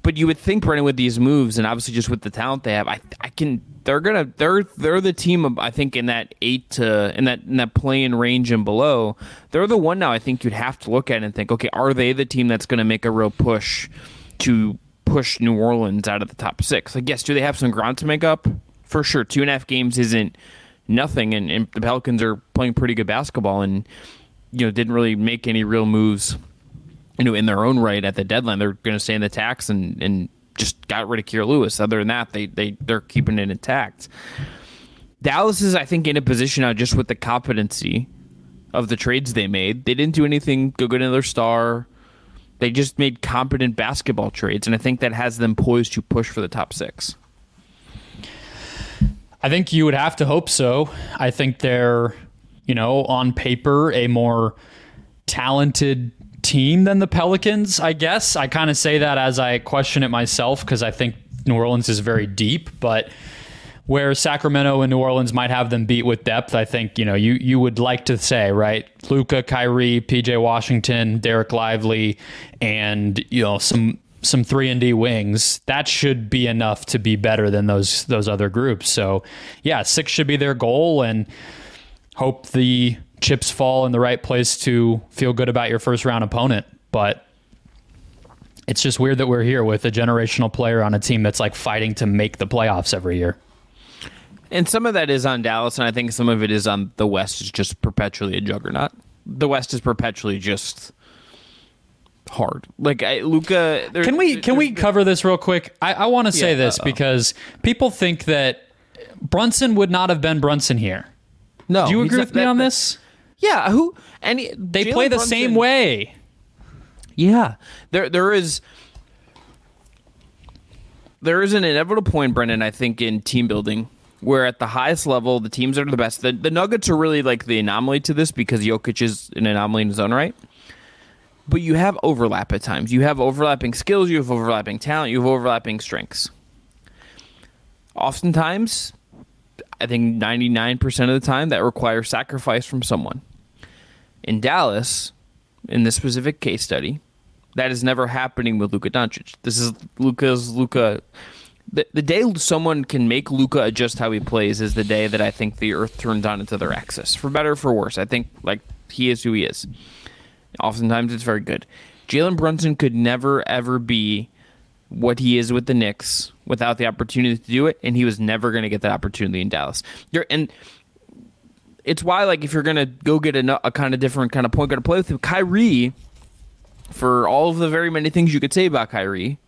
but you would think Brendon with these moves and obviously just with the talent they have, I I can they're gonna they're they're the team I think in that eight to in that in that playing range and below. They're the one now I think you'd have to look at and think, okay, are they the team that's gonna make a real push to push New Orleans out of the top six? Like yes, do they have some ground to make up? For sure. Two and a half games isn't nothing and, and the Pelicans are playing pretty good basketball and you know, didn't really make any real moves you know, in their own right at the deadline, they're going to stay in the tax and, and just got rid of Kira Lewis. Other than that, they they they're keeping it intact. Dallas is, I think, in a position now just with the competency of the trades they made. They didn't do anything go get another star. They just made competent basketball trades, and I think that has them poised to push for the top six. I think you would have to hope so. I think they're, you know, on paper, a more talented team than the Pelicans, I guess. I kind of say that as I question it myself because I think New Orleans is very deep, but where Sacramento and New Orleans might have them beat with depth, I think, you know, you you would like to say, right? Luka, Kyrie, PJ Washington, Dereck Lively, and, you know, some some three and D wings, that should be enough to be better than those those other groups. So yeah, six should be their goal and hope the chips fall in the right place to feel good about your first round opponent. But it's just weird that we're here with a generational player on a team that's like fighting to make the playoffs every year. And some of that is on Dallas, and I think some of it is on the West is just perpetually a juggernaut. The West is perpetually just hard. Like I, Luka, can we can we cover this real quick? I, I want to say Yeah, this uh-oh. because people think that Brunson would not have been Brunson here. No, Do you agree with me on that- this? Yeah, who and he- They Jalen play the same way. Yeah, there there is there is an inevitable point, Brendon. I think in team building where at the highest level the teams are the best. The, the Nuggets are really like the anomaly to this because Jokic is an anomaly in his own right. But you have overlap at times. You have overlapping skills. You have overlapping talent. You have overlapping strengths. Oftentimes, I think ninety nine percent of the time that requires sacrifice from someone. In Dallas, in this specific case study, that is never happening with Luka Doncic. This is Luka's Luka. The, the day someone can make Luka adjust how he plays is the day that I think the earth turns on into their axis, for better or for worse. I think like he is who he is. Oftentimes, it's very good. Jalen Brunson could never ever be what he is with the Knicks without the opportunity to do it, and he was never going to get that opportunity in Dallas. You're, and it's why, like, if you're going to go get a, a kind of different kind of point guard to play with Kyrie, for all of the very many things you could say about Kyrie,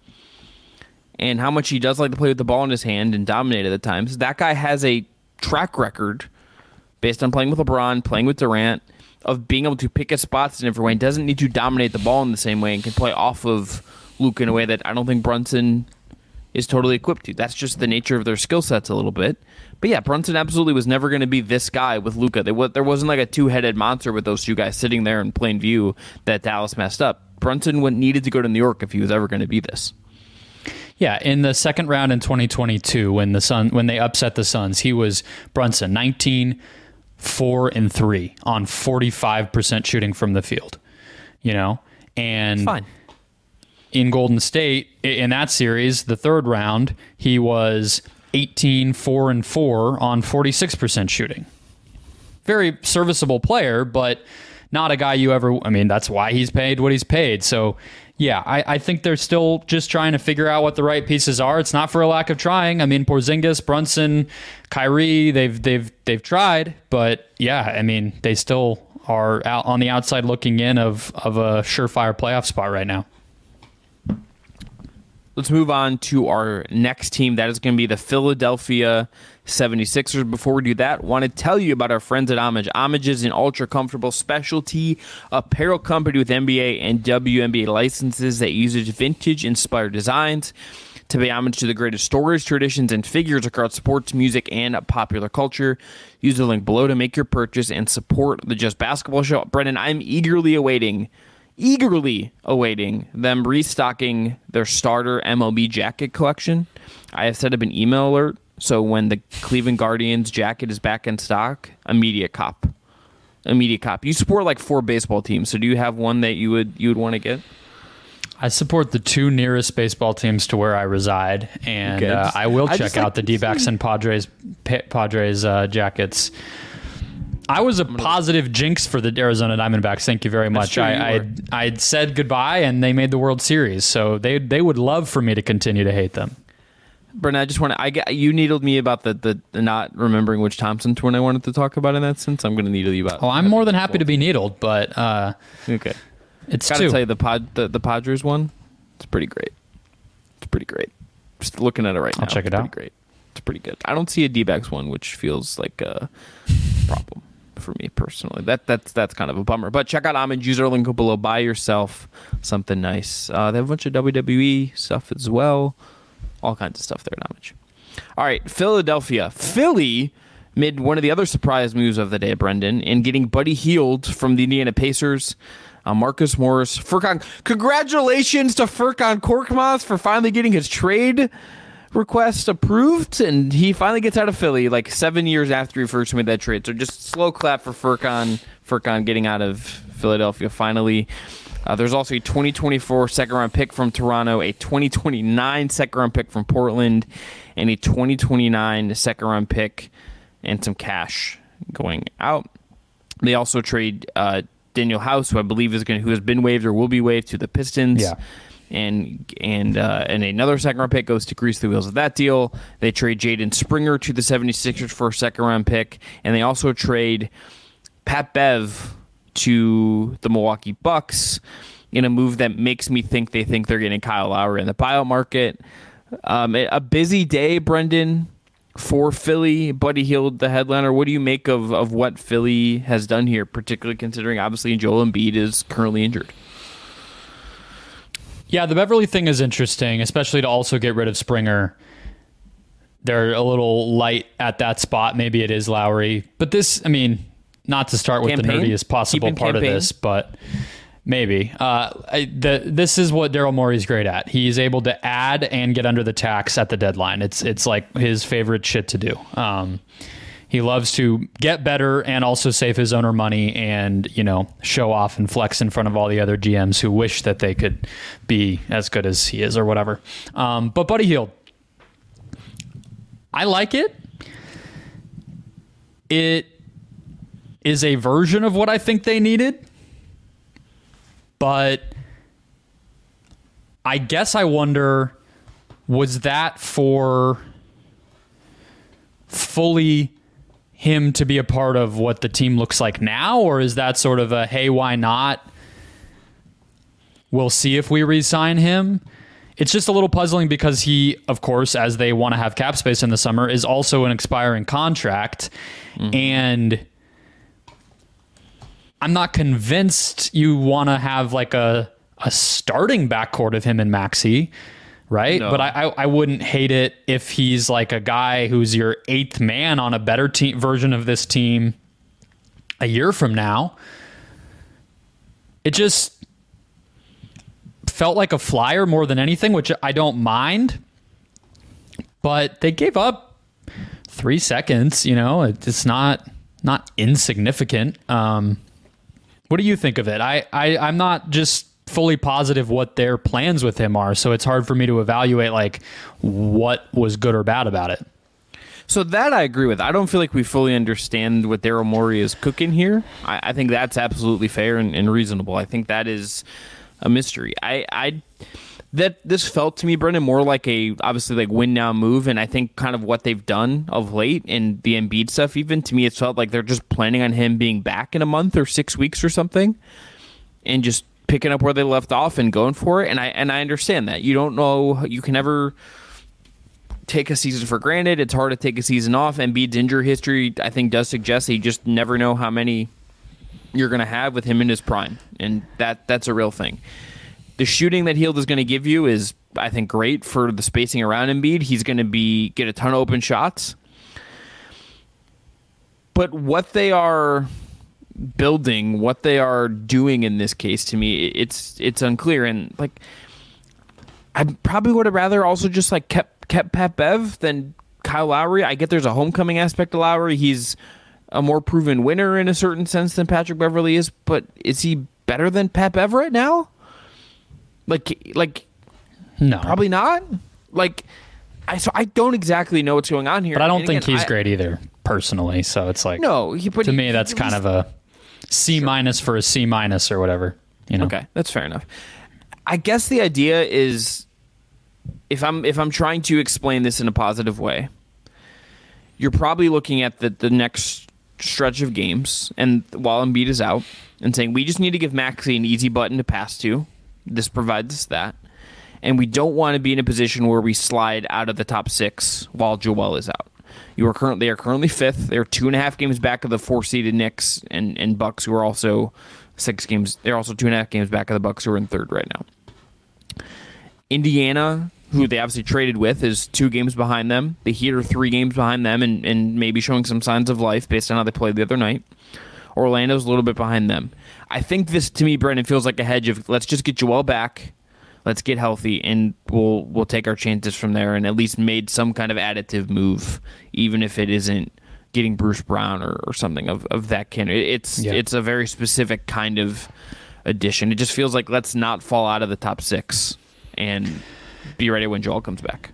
and how much he does like to play with the ball in his hand and dominate at times, that guy has a track record based on playing with LeBron, playing with Durant, of being able to pick his spots in every way. He doesn't need to dominate the ball in the same way and can play off of Luke in a way that I don't think Brunson is totally equipped to. That's just the nature of their skill sets a little bit. But yeah, Brunson absolutely was never going to be this guy with Luka. There wasn't like a two-headed monster with those two guys sitting there in plain view that Dallas messed up. Brunson needed to go to New York if he was ever going to be this. Yeah, in the second round in 2022, when the Sun when they upset the Suns, he was Brunson 19, 4 and 3 on 45% shooting from the field. You know? And Fine. In Golden State in that series, the third round, he was 18, 4 and 4 on 46% shooting. Very serviceable player, but not a guy you ever I mean, that's why he's paid what he's paid. So yeah, I, I think they're still just trying to figure out what the right pieces are. It's not for a lack of trying. I mean, Porzingis, Brunson, Kyrie, they've they've they've tried, but yeah, I mean, they still are out on the outside looking in of of a surefire playoff spot right now. Let's move on to our next team. That is going to be the Philadelphia 76ers. Before we do that, want to tell you about our friends at Homage. Homage is an ultra comfortable specialty apparel company with NBA and WNBA licenses that uses vintage inspired designs to pay homage to the greatest stories, traditions, and figures across sports, music, and popular culture. Use the link below to make your purchase and support the Just Basketball Show. Brendon, I'm eagerly awaiting eagerly awaiting them restocking their starter MLB jacket collection. I have set up an email alert so when the Cleveland Guardians jacket is back in stock, immediate cop. Immediate cop. You support like four baseball teams, so do you have one that you would you would want to get? I support the two nearest baseball teams to where I reside, and Okay. uh, I will I check out like the D-backs and Padres Pa- Padres uh, jackets. I was a positive jinx for the Arizona Diamondbacks. Thank you very much. true, you I. I I'd said goodbye, and they made the World Series, so they they would love for me to continue to hate them. Brendon, I just want to. I get you needled me about the, the, the not remembering which Thompson twin I wanted to talk about in that sense. I'm going to needle you about. Well, I'm more than happy to be needled, but uh, Okay. it's Gotta two. tell you the pod the, the Padres one. It's pretty great. It's pretty great. Just looking at it right now. I'll check it's it pretty out. Great. It's pretty good. I don't see a D-backs one, which feels like a problem for me personally. That that's that's kind of a bummer. But check out Homage. Use our link below. Buy yourself something nice. Uh, they have a bunch of WWE stuff as well. All kinds of stuff there at Homage. All right, Philadelphia. Philly made one of the other surprise moves of the day, Brendon, in getting Buddy Hield from the Indiana Pacers. Uh, Marcus Morris, Furkan. Congratulations to Furkan Korkmaz for finally getting his trade request approved, and he finally gets out of Philly like seven years after he first made that trade. So just slow clap for Furkan. Furkan getting out of Philadelphia finally. Uh, there's also a 2024 second round pick from Toronto, a 2029 second round pick from Portland, and a 2029 second round pick and some cash going out. They also trade uh, Danuel House, who I believe is going who has been waived or will be waived to the Pistons. Yeah. And and uh, and another second round pick goes to grease the wheels of that deal. They trade Jaden Springer to the 76ers for a second round pick, and they also trade Pat Bev to the Milwaukee Bucks in a move that makes me think they think they're getting Kyle Lowry in the buyout market. Um, a busy day, Brendon, for Philly. Buddy Hield, the headliner. What do you make of, of what Philly has done here, particularly considering obviously Joel Embiid is currently injured? Yeah, the Beverley thing is interesting, especially to also get rid of Springer. They're a little light at that spot. Maybe it is Lowry. But this, I mean, not to start with Campaign? the nerdiest possible Keeping part campaign? of this, but maybe. Uh, I, the, this is what Daryl Morey's great at. He's able to add and get under the tax at the deadline. It's it's like his favorite shit to do. Um, he loves to get better and also save his owner money and you know show off and flex in front of all the other GMs who wish that they could be as good as he is or whatever. Um, but Buddy Hield, I like it. It is a version of what I think they needed, but I guess I wonder was that for fully him to be a part of what the team looks like now, or is that sort of a hey, why not? We'll see if we re-sign him. It's just a little puzzling because he, of course, as they want to have cap space in the summer, is also an expiring contract, mm-hmm. and I'm not convinced you want to have like a a starting backcourt of him and Maxey, right? No. But I, I I wouldn't hate it if he's like a guy who's your eighth man on a better team version of this team a year from now. It just felt like a flyer more than anything, which I don't mind. But they gave up three seconds. You know, it's not not insignificant. Um, what do you think of it? I, I I'm not just fully positive what their plans with him are, so it's hard for me to evaluate like what was good or bad about it. So that I agree with. I don't feel like we fully understand what Daryl Morey is cooking here. I, I think that's absolutely fair and, and reasonable. I think that is a mystery. I, I that this felt to me, Brendon, more like a obviously like win now move, and I think kind of what they've done of late and the Embiid stuff. Even to me, it felt like they're just planning on him being back in a month or six weeks or something, and just picking up where they left off and going for it. And I and I understand that you don't know you can never take a season for granted. It's hard to take a season off. And Embiid's injury history, I think, does suggest that you just never know how many you're going to have with him in his prime, and that that's a real thing. The shooting that Hield is going to give you is, I think, great for the spacing around Embiid. He's going to be get a ton of open shots, but what they are building, what they are doing in this case, to me, it's it's unclear. And like, I probably would have rather also just like kept kept Pat Bev than Kyle Lowry. I get there's a homecoming aspect to Lowry. He's a more proven winner in a certain sense than Patrick Beverley is, but is he better than Pat Bev right now? Like like No, probably not. Like I so I don't exactly know what's going on here. but I don't And think again, he's I- great either personally. So it's like No, he to me that's kind of a C minus for a C minus or whatever. You know, Okay, that's fair enough. I guess the idea is if I'm if I'm trying to explain this in a positive way, you're probably looking at the the next stretch of games and while Embiid is out and saying we just need to give Maxey an easy button to pass to. This provides us that. And we don't want to be in a position where we slide out of the top six while Joel is out. You are currently they are currently fifth. They're two and a half games back of the four seeded Knicks and, and Bucks, who are also six games. They're also two and a half games back of the Bucks, who are in third right now. Indiana, who they obviously traded with, is two games behind them. The Heat are three games behind them, and, and maybe showing some signs of life based on how they played the other night. Orlando's a little bit behind them. I think this to me, Brendon, feels like a hedge of let's just get Joel back, let's get healthy, and we'll we'll take our chances from there, and at least made some kind of additive move, even if it isn't getting Bruce Brown or, or something of, of that kind. It's Yeah. it's a very specific kind of addition. It just feels like let's not fall out of the top six and be ready when Joel comes back.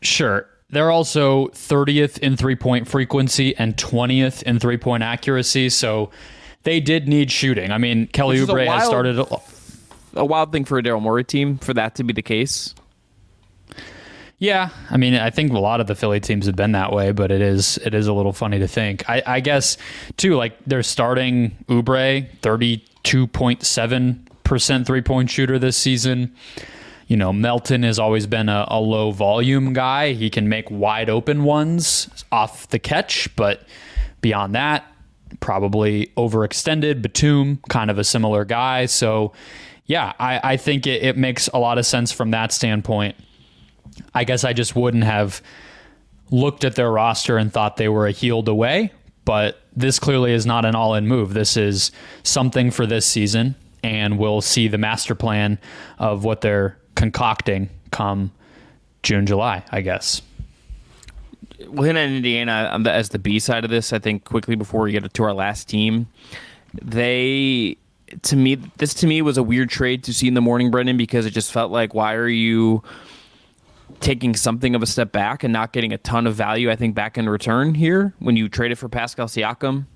Sure. They're also 30th in three point frequency and 20th in three point accuracy. So they did need shooting. I mean, Kelly Which Oubre has started. A a wild thing for a Daryl Morey team for that to be the case. Yeah, I mean, I think a lot of the Philly teams have been that way, but it is it is a little funny to think. I, I guess too, like they're starting Oubre, thirty two point seven percent three point shooter this season. You know, Melton has always been a, a low volume guy. He can make wide open ones off the catch, but beyond that, probably overextended. Batum, kind of a similar guy. So, yeah, I, I think it, it makes a lot of sense from that standpoint. I guess I just wouldn't have looked at their roster and thought they were a Hield away. But this clearly is not an all in move. This is something for this season, and we'll see the master plan of what they're concocting come June, July, I guess. Hit Indiana um, as the B side of this, I think, quickly before we get to our last team. They, to me, this to me was a weird trade to see in the morning, Brendon, because it just felt like, why are you taking something of a step back and not getting a ton of value, I think, back in return here when you trade it for Pascal Siakam.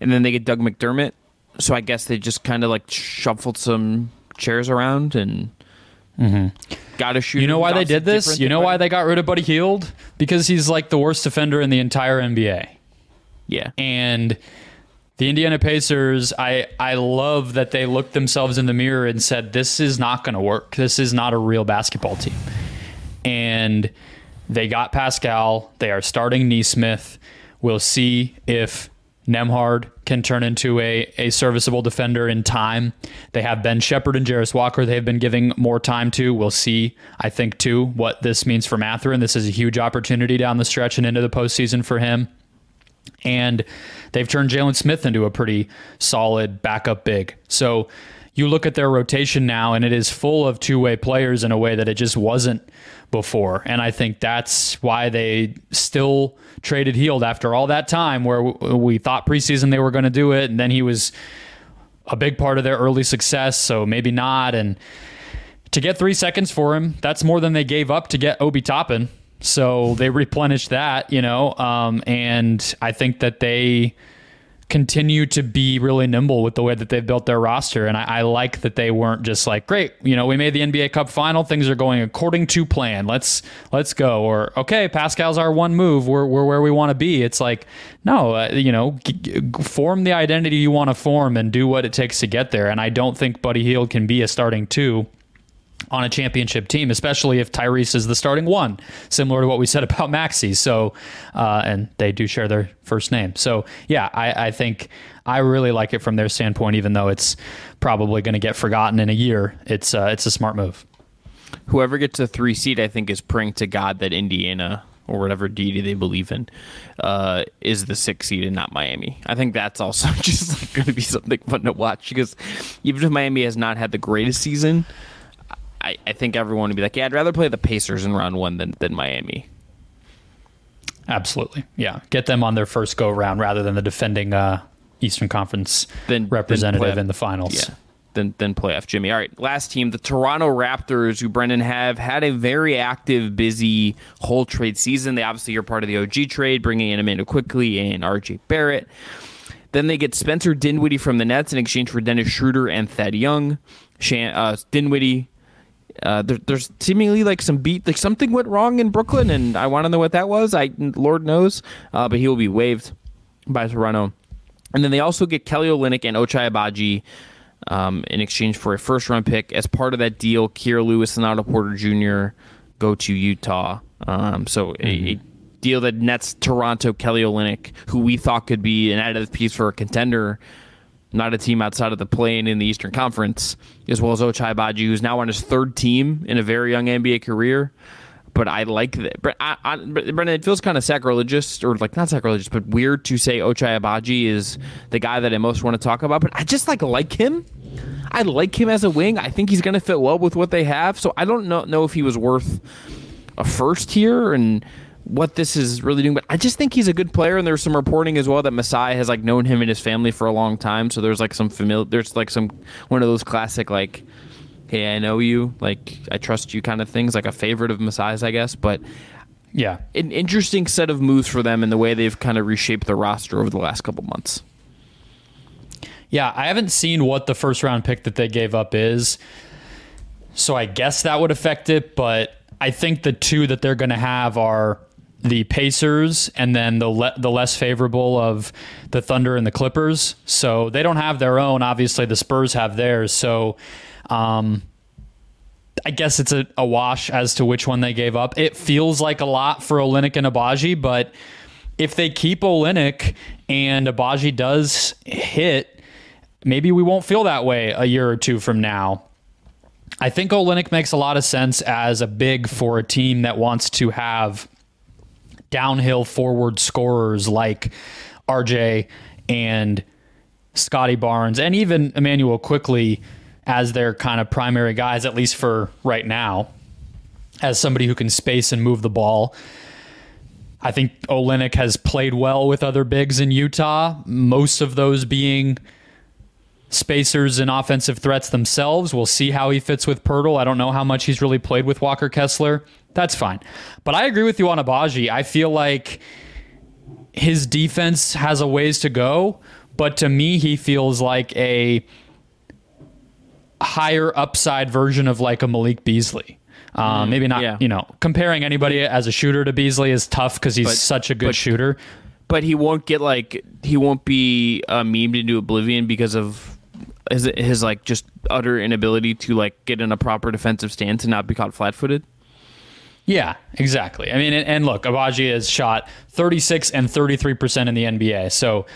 And then they get Doug McDermott. So I guess they just kind of like shuffled some chairs around and mm-hmm. got a shoot. You know why they did this? You know why they got rid of Buddy Hield? Because he's like the worst defender in the entire NBA. Yeah. And the Indiana Pacers, I I love that they looked themselves in the mirror and said, "This is not going to work. This is not a real basketball team." And they got Pascal. They are starting Nesmith. We'll see if Nembhard can turn into a, a serviceable defender in time. They have Ben Sheppard and Jarace Walker they've been giving more time to. We'll see, I think, too, what this means for Mathurin. This is a huge opportunity down the stretch and into the postseason for him. And they've turned Jalen Smith into a pretty solid backup big. So you look at their rotation now, and it is full of two way players in a way that it just wasn't before. And I think that's why they still traded Hield after all that time where we thought preseason they were going to do it. And then he was a big part of their early success. So maybe not. And to get three seconds for him, that's more than they gave up to get Obi Toppin. So they replenished that, you know, um, and I think that they continue to be really nimble with the way that they've built their roster. And I, I, like that they weren't just like, great, you know, we made the NBA Cup final, things are going according to plan. Let's let's go. Or okay, Pascal's our one move. We're we're where we want to be. It's like no, uh, you know, g- g- form the identity you want to form and do what it takes to get there. And I don't think Buddy Hield can be a starting two on a championship team, especially if Tyrese is the starting one, similar to what we said about Maxey. So, uh, and they do share their first name. So, yeah, I, I think I really like it from their standpoint, even though it's probably going to get forgotten in a year. It's uh, it's a smart move. Whoever gets a three seed, I think, is praying to God that Indiana or whatever deity they believe in uh, is the six seed and not Miami. I think that's also just like going to be something fun to watch because even if Miami has not had the greatest season. I, I think everyone would be like, yeah, I'd rather play the Pacers in round one than, than Miami. Absolutely. Yeah. Get them on their first go round rather than the defending uh, Eastern Conference Then- representative then play- in the finals. Yeah. Then, then playoff Jimmy. All right, last team, the Toronto Raptors, who Brendon have had a very active, busy whole trade season. They obviously are part of the OG trade, bringing in Immanuel Quickley and RJ Barrett. Then they get Spencer Dinwiddie from the Nets in exchange for Dennis Schroeder and Thad Young. Shan, uh, Dinwiddie uh, there, there's seemingly like some beat, like something went wrong in Brooklyn, and I want to know what that was. I Lord knows, uh, but he will be waived by Toronto. And then they also get Kelly Olynyk and Ochai Agbaji um, in exchange for a first round pick. As part of that deal, Kira Lewis and Otto Porter Jr. go to Utah. Um, so a, a deal that nets Toronto Kelly Olynyk, who we thought could be an additive piece for a contender not a team outside of the play-in in the Eastern Conference, as well as Ochai Baji, who's now on his third team in a very young NBA career. But I like that. But I, I, Brendon, it feels kind of sacrilegious, or like not sacrilegious, but weird to say Ochai Agbaji is the guy that I most want to talk about. But I just like like him. I like him as a wing. I think he's going to fit well with what they have. So I don't know, know if he was worth a first here and what this is really doing. But I just think he's a good player, and there's some reporting as well that Masai has like known him and his family for a long time. So there's like some familiar, there's like some one of those classic like, hey, I know you, like I trust you kind of things, like a favorite of Masai's, I guess. But Yeah. an interesting set of moves for them in the way they've kind of reshaped the roster over the last couple months. Yeah, I haven't seen what the first round pick that they gave up is. So I guess that would affect it, but I think the two that they're going to have are the Pacers and then the le- the less favorable of the Thunder and the Clippers. So they don't have their own. Obviously, the Spurs have theirs. So um, I guess it's a, a wash as to which one they gave up. It feels like a lot for Olynyk and Agbaji, but if they keep Olynyk and Agbaji does hit, maybe we won't feel that way a year or two from now. I think Olynyk makes a lot of sense as a big for a team that wants to have downhill forward scorers like RJ and Scotty Barnes and even Immanuel Quickley as their kind of primary guys, at least for right now, as somebody who can space and move the ball. I think Olynyk has played well with other bigs in Utah, most of those being spacers and offensive threats themselves. We'll see how he fits with Poeltl. I don't know how much he's really played with Walker Kessler. That's fine. But I agree with you on Agbaji. I feel like his defense has a ways to go, but to me, he feels like a higher upside version of like a Malik Beasley. Uh, maybe not, yeah. you know, comparing anybody as a shooter to Beasley is tough because he's But- such a good but- shooter. But he won't get like he won't be uh, memed into oblivion because of his, his like just utter inability to like get in a proper defensive stance and not be caught flat-footed. Yeah, exactly. I mean, and, look, Agbaji has shot 36 and 33% in the NBA. So,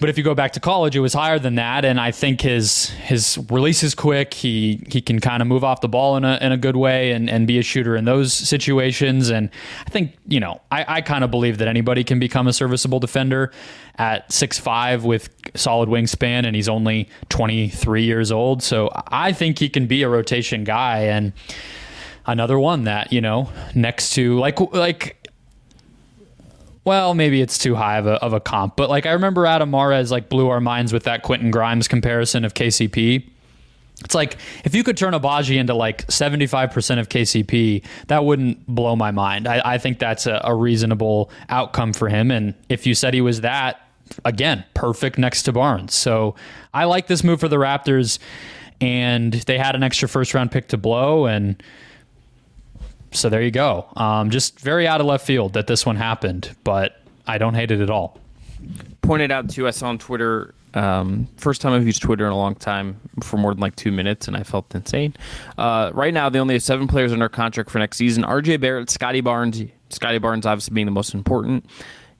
but if you go back to college, it was higher than that. And I think his his release is quick. He he can kind of move off the ball in a in a good way and, and be a shooter in those situations. And I think, you know, I, I kind of believe that anybody can become a serviceable defender at six five with solid wingspan, and he's only 23 years old. So I think he can be a rotation guy. And another one that you know next to like like well maybe it's too high of a, of a comp but like i remember adam Mares like blew our minds with that quentin grimes comparison of kcp it's like if you could turn Agbaji into like 75% of KCP, that wouldn't blow my mind. I, I think that's a, a reasonable outcome for him. And if you said he was that, again, perfect next to Barnes. So I like this move for the Raptors. And they had an extra first round pick to blow. And so there you go. Um, just very out of left field that this one happened, but I don't hate it at all. Pointed out to us on Twitter. Um, first time I've used Twitter in a long time for more than like two minutes, and I felt insane. Uh, right now, they only have seven players under contract for next season: R.J. Barrett, Scotty Barnes, Scotty Barnes obviously being the most important.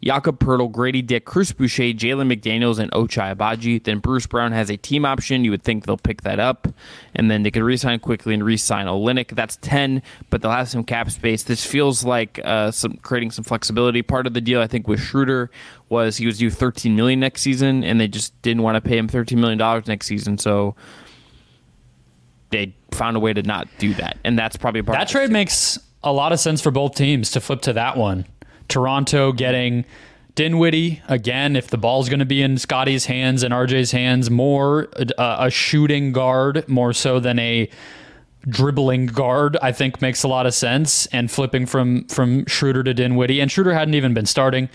Jakob Poeltl, Grady Dick, Chris Boucher, Jalen McDaniels, and Ochai Agbaji. Then Bruce Brown has a team option. You would think they'll pick that up. And then they could resign Quickley and re-sign Olynyk. That's 10, but they'll have some cap space. This feels like uh, some creating some flexibility. Part of the deal, I think, with Schroeder was he was due 13 million next season, and they just didn't want to pay him 13 million dollars next season. So they found a way to not do that, and that's probably part That trade makes a lot of sense for both teams to flip to that one. Toronto getting Dinwiddie again. If the ball's going to be in Scotty's hands and RJ's hands, more uh, a shooting guard more so than a dribbling guard. I think makes a lot of sense. And flipping from from Schroeder to Dinwiddie, and Schroeder hadn't even been starting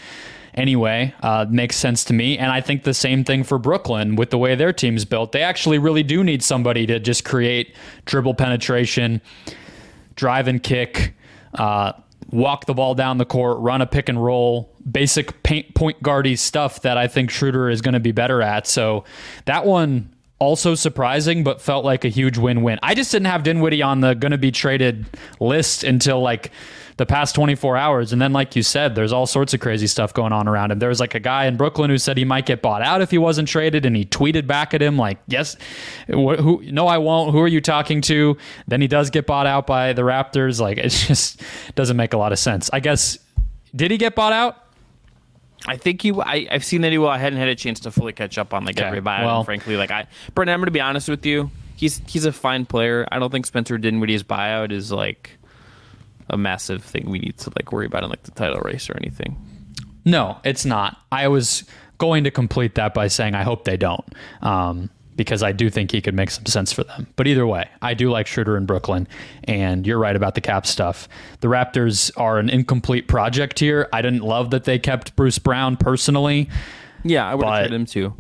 anyway uh, makes sense to me. And I think the same thing for Brooklyn with the way their team's built. They actually really do need somebody to just create dribble penetration, drive and kick, uh, walk the ball down the court, run a pick and roll, basic paint, point guardy stuff that I think Schroeder is going to be better at. So that one also surprising, but felt like a huge win-win. I just didn't have Dinwiddie on the going to be traded list until like the past 24 hours. And then, like you said, there's all sorts of crazy stuff going on around him. There was like a guy in Brooklyn who said he might get bought out if he wasn't traded, and he tweeted back at him like, "Yes, wh- who? No, I won't. Who are you talking to?" Then he does get bought out by the Raptors. Like, it just doesn't make a lot of sense. I guess did he get bought out? I think he. I, I've seen that he will. I hadn't had a chance to fully catch up on like Okay, every buyout. well- frankly, like I, Brendon, I'm going to be honest with you. He's he's a fine player. I don't think Spencer Dinwiddie's buyout is like a massive thing we need to like worry about in like the title race or anything. No, it's not. I was going to complete that by saying I hope they don't, um, because I do think he could make some sense for them. But either way, I do like Schroeder in Brooklyn, and you're right about the cap stuff. The Raptors are an incomplete project here. I didn't love that they kept Bruce Brown personally. Yeah, I would But- have him too.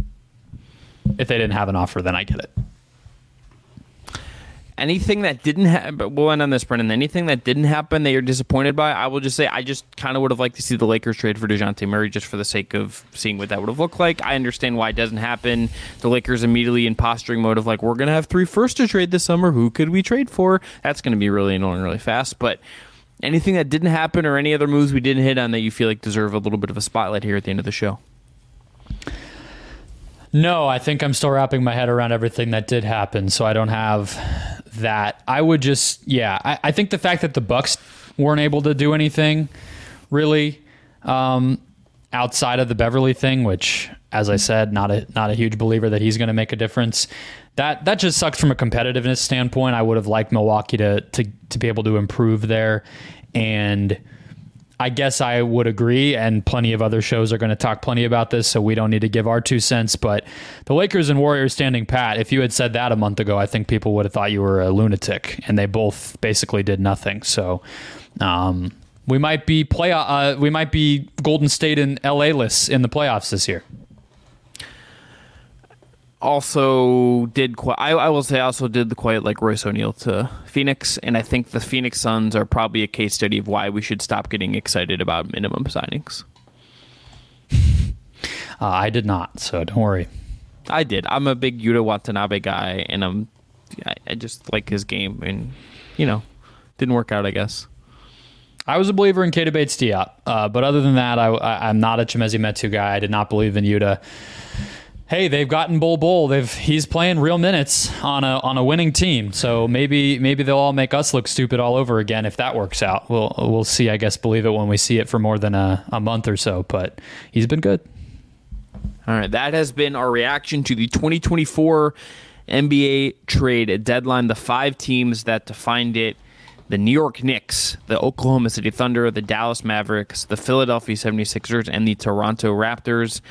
if they didn't have an offer, then I get it. Anything that didn't happen, but we'll end on this, Brendon. Anything that didn't happen that you're disappointed by, I will just say I just kind of would have liked to see the Lakers trade for Dejounte Murray just for the sake of seeing what that would have looked like. I understand why it doesn't happen. The Lakers immediately in posturing mode of like, we're going to have three first to trade this summer. Who could we trade for? That's going to be really annoying really fast. But anything that didn't happen or any other moves we didn't hit on that you feel like deserve a little bit of a spotlight here at the end of the show? No, I think I'm still wrapping my head around everything that did happen, so I don't have that. I would just, yeah, I, I think the fact that the Bucks weren't able to do anything really um, outside of the Beverley thing, which, as I said, not a not a huge believer that he's going to make a difference. That that just sucks from a competitiveness standpoint. I would have liked Milwaukee to to to be able to improve there, and I guess I would agree, and plenty of other shows are going to talk plenty about this, so we don't need to give our two cents. But the Lakers and Warriors standing pat, if you had said that a month ago, I think people would have thought you were a lunatic, and they both basically did nothing. So um, we might be play, uh, we might be Golden State and LA lists in the playoffs this year also did quite. I, I will say also did the quite like Royce O'Neale to Phoenix, and I think the Phoenix Suns are probably a case study of why we should stop getting excited about minimum signings. Uh, I did not, so don't worry. I did. I'm a big Yuta Watanabe guy, and I'm I, I just like his game, and you know, didn't work out. I guess. I was a believer in Keita Bates Diop, uh, but other than that, I, I, I'm not a Chimezie Metu guy. I did not believe in Yuta hey, they've gotten Bol Bol. They've he's playing real minutes on a on a winning team. So maybe maybe they'll all make us look stupid all over again if that works out. We'll we'll see. I guess believe it when we see it for more than a, a month or so. But he's been good. All right, that has been our reaction to the 2024 NBA trade deadline. The five teams that defined it the New York Knicks, the Oklahoma City Thunder, the Dallas Mavericks, the Philadelphia 76ers, and the Toronto Raptors.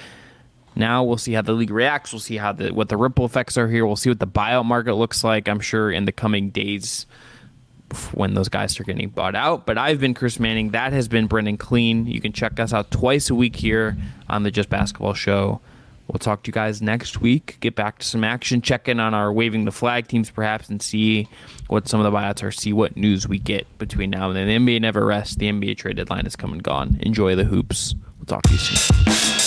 Now we'll see how the league reacts. We'll see how the what the ripple effects are here. We'll see what the buyout market looks like. I'm sure in the coming days when those guys are getting bought out. But I've been Chris Manning. That has been Brendon Kleen. You can check us out twice a week here on the Just Basketball Show. We'll talk to you guys next week. Get back to some action. Check in on our waving the flag teams perhaps and see what some of the buyouts are. See what news we get between now and then. The NBA never rests. The NBA trade deadline is come and gone. Enjoy the hoops. We'll talk to you soon.